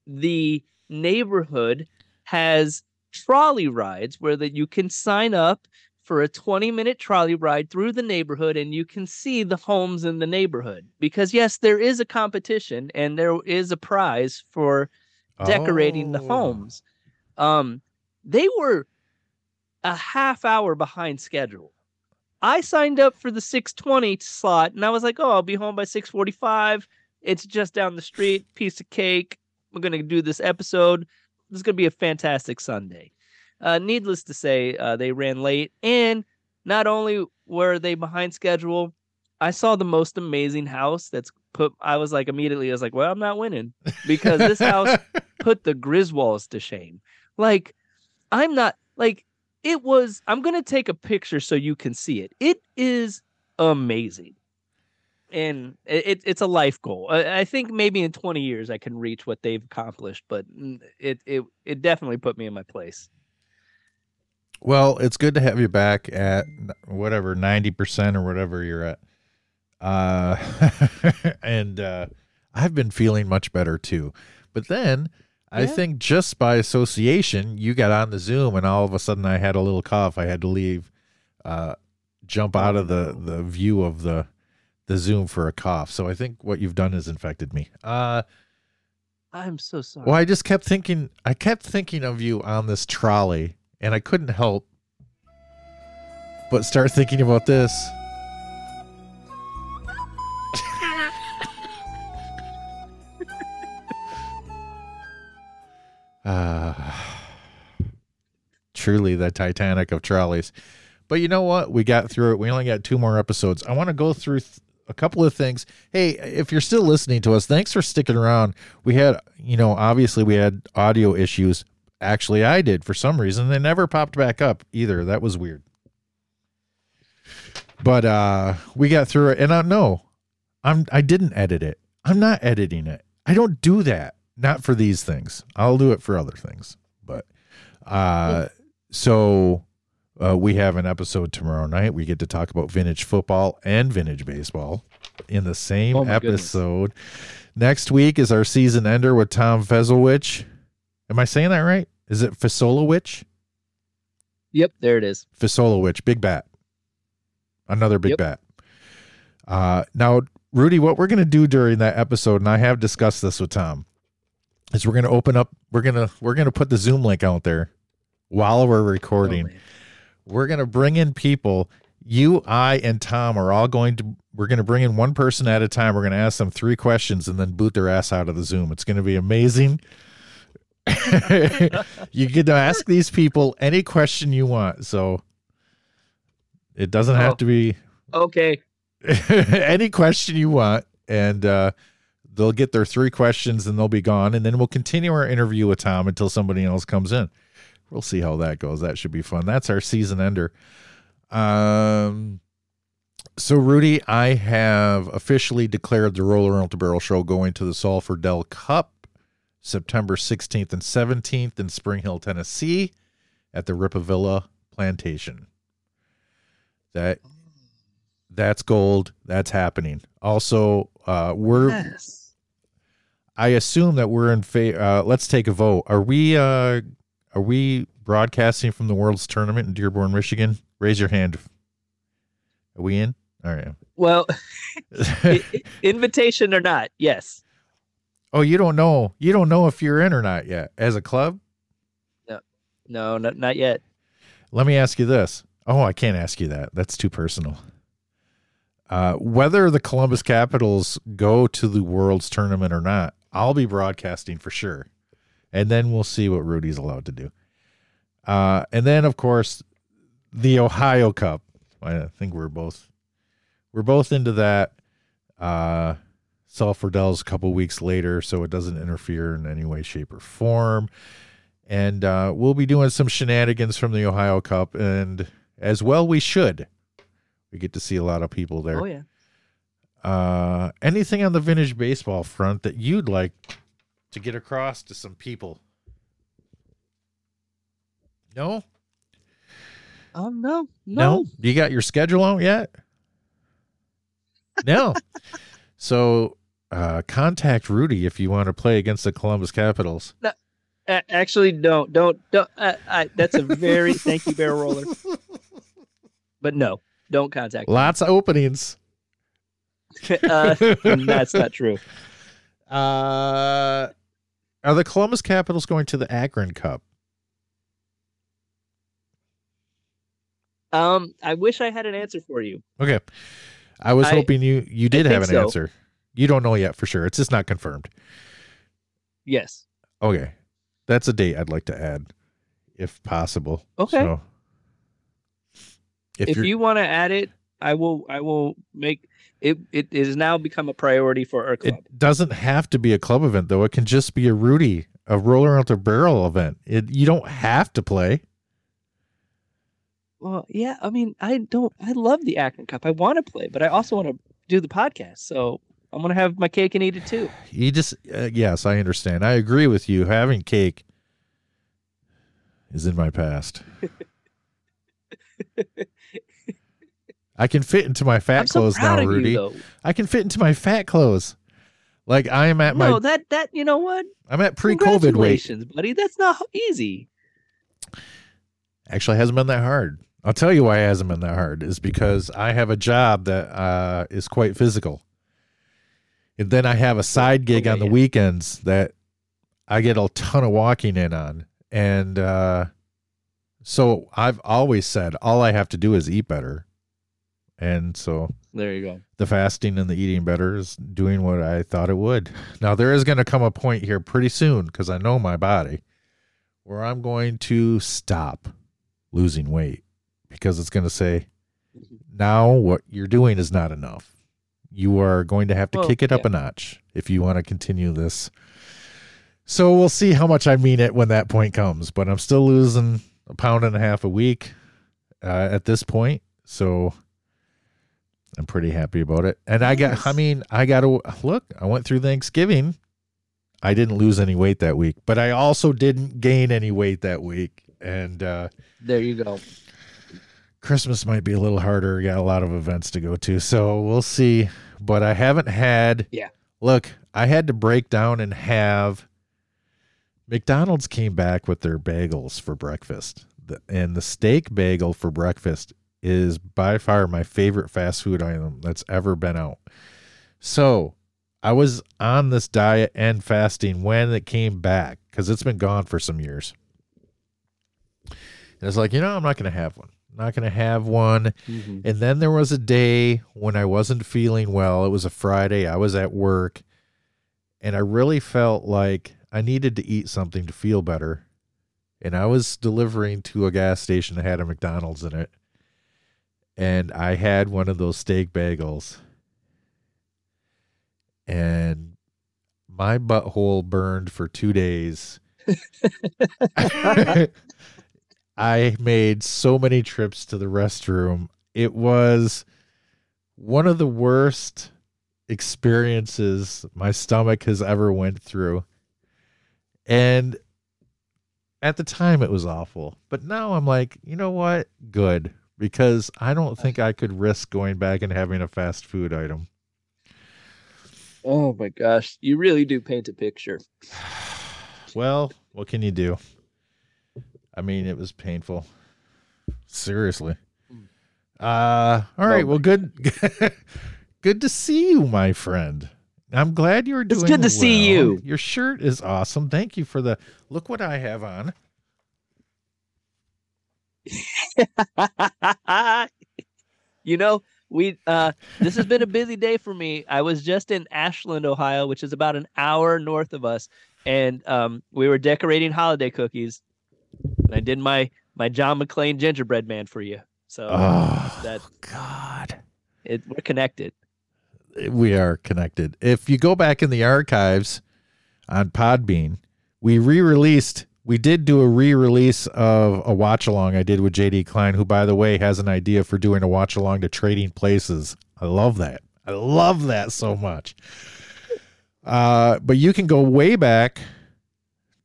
the neighborhood has trolley rides where that you can sign up for a 20 minute trolley ride through the neighborhood and you can see the homes in the neighborhood. Because yes there is a competition and there is a prize for decorating oh. the homes. Um they were a half hour behind schedule. I signed up for the 620 slot and i was like oh i'll be home by 645 it's just down the street. Piece of cake. We're going to do this episode. This is going to be a fantastic Sunday. Uh, needless to say, uh, they ran late, and not only were they behind schedule, I saw the most amazing house that's put. I was like, immediately, I was like, well, I'm not winning because this house *laughs* put the Griswolds to shame. Like, I'm not, like, it was, I'm going to take a picture so you can see it. It is amazing and it, it's a life goal. I, I, think maybe in 20 years I can reach what they've accomplished, but it it it definitely put me in my place. Well, it's good to have you back at whatever 90% or whatever you're at. Uh *laughs* and uh I've been feeling much better too. But then I think just by association, you got on the Zoom and all of a sudden I had a little cough. I had to leave uh jump out of the the view of the the Zoom for a cough. So I think what you've done has infected me. Uh I'm so sorry. well, I just kept thinking I kept thinking of you on this trolley and I couldn't help but start thinking about this. *laughs* Ah, truly the Titanic of trolleys. But you know what? We got through it. We only got two more episodes. I want to go through th- a couple of things. Hey, if you're still listening to us, thanks for sticking around. We had, you know, obviously we had audio issues. Actually, I did for some reason. They never popped back up either. That was weird. But uh we got through it and I no. I'm I didn't edit it. I'm not editing it. I don't do that. Not for these things. I'll do it for other things. But uh so uh, we have an episode tomorrow night. We get to talk about vintage football and vintage baseball in the same Oh my goodness. episode. Next week is our season ender with Tom Fezelwich. Am I saying that right? Is it Fasolowich? Yep, there it is. Fasolowich, big bat. Another big Yep. bat. Uh, now, Rudy, what we're going to do during that episode, and I have discussed this with Tom, is we're going to open up. We're gonna we're gonna put the Zoom link out there while we're recording. Oh. We're going to bring in people. You, I, and Tom are all going to. We're going to bring in one person at a time. We're going to ask them three questions and then boot their ass out of the Zoom. It's going to be amazing. *laughs* you get to ask these people any question you want. So it doesn't have Oh. to be okay. *laughs* any question you want. And uh, they'll get their three questions and they'll be gone. And then we'll continue our interview with Tom until somebody else comes in. We'll see how that goes. That should be fun. That's our season ender. Um, so Rudy, I have officially declared the Roll Out the Barrel show going to the Sulphur Dell Cup September 16th and 17th in Spring Hill, Tennessee at the Rippavilla Plantation. That that's gold. That's happening. Also, uh, we're Yes. I assume that we're in favor. Uh, let's take a vote. Are we? Uh, are we broadcasting from the World's Tournament in Dearborn, Michigan? Raise your hand. Are we in? All right. Well, *laughs* *laughs* invitation or not? Yes. oh, you don't know. You don't know if you're in or not yet as a club. No, not not yet. Let me ask you this. Oh, I can't ask you that. That's too personal. Uh, whether the Columbus Capitals go to the World's Tournament or not, I'll be broadcasting for sure. And then we'll see what Rudy's allowed to do. Uh, and then, of course, the Ohio Cup. I think we're both we're both into that. Uh, Sulphur Dell's a couple weeks later, so it doesn't interfere in any way, shape, or form and uh, we'll be doing some shenanigans from the Ohio Cup, and as well we should. We get to see a lot of people there. Oh yeah. Uh, anything on the vintage baseball front that you'd like to get across to some people? No, Um, no, no. You got your schedule out yet? No. *laughs* so, uh, contact Rudy if you want to play against the Columbus Capitals. A- actually, don't, don't, don't. I, I, that's a very *laughs* thank you, barrel roller. But no, don't contact. me. Lots of openings. *laughs* uh, that's not true. Uh, are the Columbus Capitals going to the Akron Cup? Um, I wish I had an answer for you. Okay, I was I- hoping you you did I have an so. answer. You don't know yet for sure. It's just not confirmed. Yes. Okay, that's a date I'd like to add, if possible. Okay. So, if, If, you want to add it, I will. I will make it. It has now become a priority for our club. it doesn't have to be a club event though. It can just be a Rudy, a Roll Out the Barrel event. It you don't have to play. well, yeah. I mean, I don't. I love the Akron Cup. I want to play, but I also want to do the podcast. So I'm gonna have my cake and eat it too. You just uh, yes, I understand. I agree with you. Having cake is in my past. *laughs* I can fit into my fat I'm so clothes proud now, Rudy. you. I can fit into my fat clothes. Like I am at no, my that that you know what? I'm at pre-COVID weight. Buddy. That's not easy. Actually, it hasn't been that hard. I'll tell you why it hasn't been that hard is because I have a job that uh, is quite physical, and then I have a side gig Okay, on the yeah. weekends that I get a ton of walking in on, and uh, so I've always said all I have to do is eat better, and so There you go. the fasting and the eating better is doing what I thought it would. Now there is going to come a point here pretty soon because I know my body where I'm going to stop losing weight because it's going to say now what you're doing is not enough. You are going to have to Well, kick it up a notch if you want to continue this. So we'll see how much I mean it when that point comes, but I'm still losing a pound and a half a week uh, at this point. So I'm pretty happy about it. And I got, I mean, I got to look, I went through Thanksgiving. I didn't lose any weight that week, but I also didn't gain any weight that week. And uh, There you go. Christmas might be a little harder. Got a lot of events to go to. So we'll see. But I haven't had, Yeah. look, I had to break down and have McDonald's came back with their bagels for breakfast. The, and the steak bagel for breakfast is by far my favorite fast food item that's ever been out. So I was on this diet and fasting when it came back because it's been gone for some years. And it's like, you know, I'm not going to have one. Not going to have one. Mhm. And then there was a day when I wasn't feeling well. It was a Friday. I was at work and I really felt like I needed to eat something to feel better. And I was delivering to a gas station that had a McDonald's in it. And I had one of those steak bagels. And my butthole burned for two days. *laughs* *laughs* I made so many trips to the restroom. It was one of the worst experiences my stomach has ever went through. And at the time it was awful. But now I'm like, you know what? Good. Because I don't think I could risk going back and having a fast food item. Oh my gosh, you really do paint a picture. Well, what can you do? I mean, it was painful. Seriously. Uh all right. Well, good *laughs* good to see you, my friend. I'm glad you're doing It's good to see you. Your shirt is awesome. Thank you for the look what I have on. You know, we uh this has been a busy day for me. I was just in Ashland, Ohio, which is about an hour north of us, and um we were decorating holiday cookies. And I did my my John McClane gingerbread man for you. So Oh, that God. it we're connected. we are connected. If you go back in the archives on Podbean, we re-released. We did do a re-release of a watch along I did with JD Klein, who, by the way, has an idea for doing a watch along to Trading Places. I love that. I love that so much. Uh, but you can go way back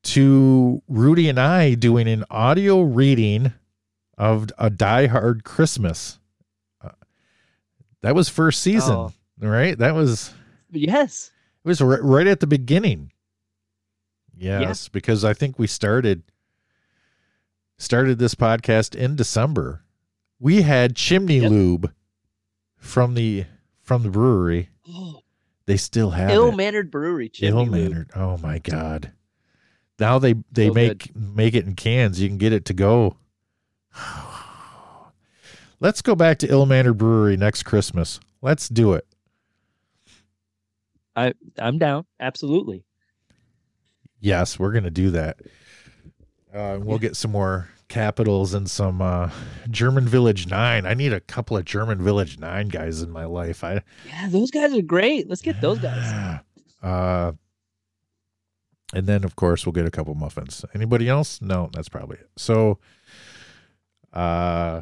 to Rudy and I doing an audio reading of a Die Hard Christmas. Uh, that was first season Oh. right? That was Yes. it was right, right at the beginning. Yes, because I think we started started this podcast in December. We had chimney Yep. lube from the from the brewery. Oh, They still have ill mannered brewery. chimney Ill mannered. Oh my god! Now they they So make make it in cans. You can get it to go. *sighs* Let's go back to Ill Mannered Brewery next Christmas. Let's do it. I I'm down. Absolutely. Yes, we're gonna do that. Uh, we'll get some more capitals and some uh, German Village Nine. I need a couple of German Village Nine guys in my life. I Yeah, those guys are great. Let's get those guys. Uh, and then of course we'll get a couple muffins. Anybody else? No, that's probably it. So, uh,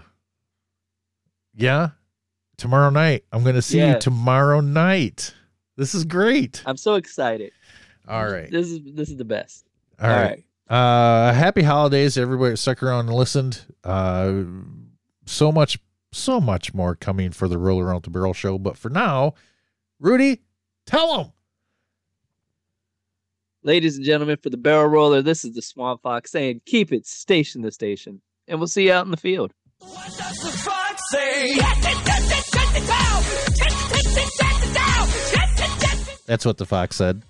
yeah, tomorrow night I'm gonna see you tomorrow night. This is great. I'm so excited. All right. This is this is the best. All right. Uh, happy holidays, everybody that stuck around and listened. Uh, so much, so much more coming for the Roll Out the Barrel show. But for now, Rudy, tell them. Ladies and gentlemen, for the barrel roller, this is the Swamp Fox saying, keep it station to station. And we'll see you out in the field. What does the fox say? That's what the fox said.